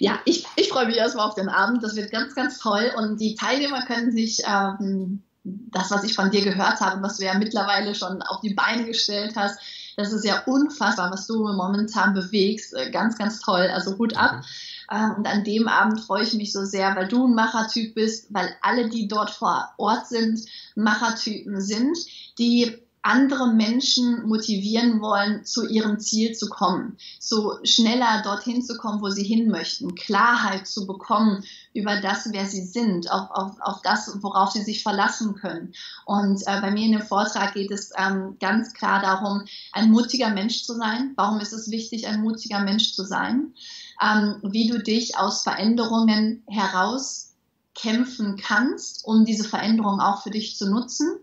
Ja, ich, ich freue mich erstmal auf den Abend. Das wird ganz, ganz toll. Und die Teilnehmer können sich ähm, das, was ich von dir gehört habe, was du ja mittlerweile schon auf die Beine gestellt hast, das ist ja unfassbar, was du momentan bewegst. Äh, ganz, ganz toll. Also Hut ab. Mhm. Und an dem Abend freue ich mich so sehr, weil du ein Machertyp bist, weil alle, die dort vor Ort sind, Machertypen sind, die andere Menschen motivieren wollen, zu ihrem Ziel zu kommen, so schneller dorthin zu kommen, wo sie hin möchten, Klarheit zu bekommen über das, wer sie sind, auf, auf, auf das, worauf sie sich verlassen können. Und äh, bei mir in dem Vortrag geht es ähm, ganz klar darum, ein mutiger Mensch zu sein. Warum ist es wichtig, ein mutiger Mensch zu sein? Ähm, wie du dich aus Veränderungen heraus kämpfen kannst, um diese Veränderung auch für dich zu nutzen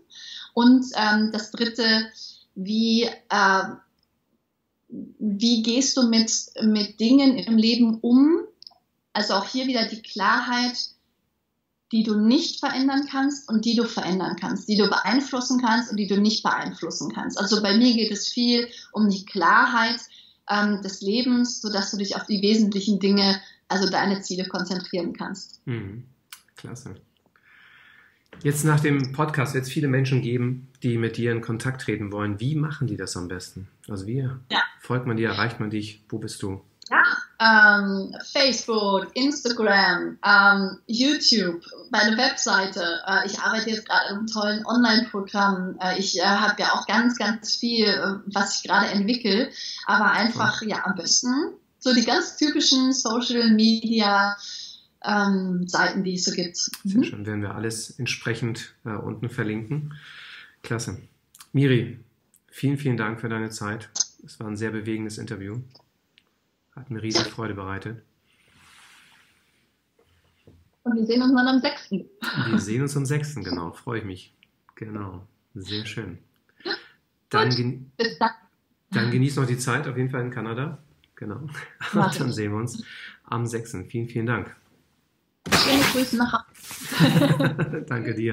und ähm, das dritte, wie, äh, wie gehst du mit, mit Dingen im Leben um? Also auch hier wieder die Klarheit, die du nicht verändern kannst und die du verändern kannst, die du beeinflussen kannst und die du nicht beeinflussen kannst. Also bei mir geht es viel um die Klarheit ähm, des Lebens, sodass du dich auf die wesentlichen Dinge, also deine Ziele konzentrieren kannst. Mhm. Klasse. Jetzt nach dem Podcast wird es viele Menschen geben, die mit dir in Kontakt treten wollen. Wie machen die das am besten? Also wie ja. folgt man dir, erreicht man dich? Wo bist du? Ja, ähm, Facebook, Instagram, ähm, YouTube, meine Webseite. Äh, ich arbeite jetzt gerade an einem tollen Online-Programm. Äh, ich äh, habe ja auch ganz, ganz viel, äh, was ich gerade entwickle. Aber einfach, ja, am besten so die ganz typischen Social Media ähm, Seiten, die es so gibt. Sehr mhm. schön, werden wir alles entsprechend äh, unten verlinken. Klasse. Miri, vielen, vielen Dank für deine Zeit. Es war ein sehr bewegendes Interview. Hat mir riesige Freude bereitet. Und wir sehen uns dann am 6. Wir sehen uns am 6. Genau, freue ich mich. Genau, sehr schön. Dann, gen dann. dann genieß noch die Zeit, auf jeden Fall in Kanada. Genau. Und *laughs* dann sehen wir uns am 6. Vielen, vielen Dank. 天气如此的好，哈哈哈！哈，多谢。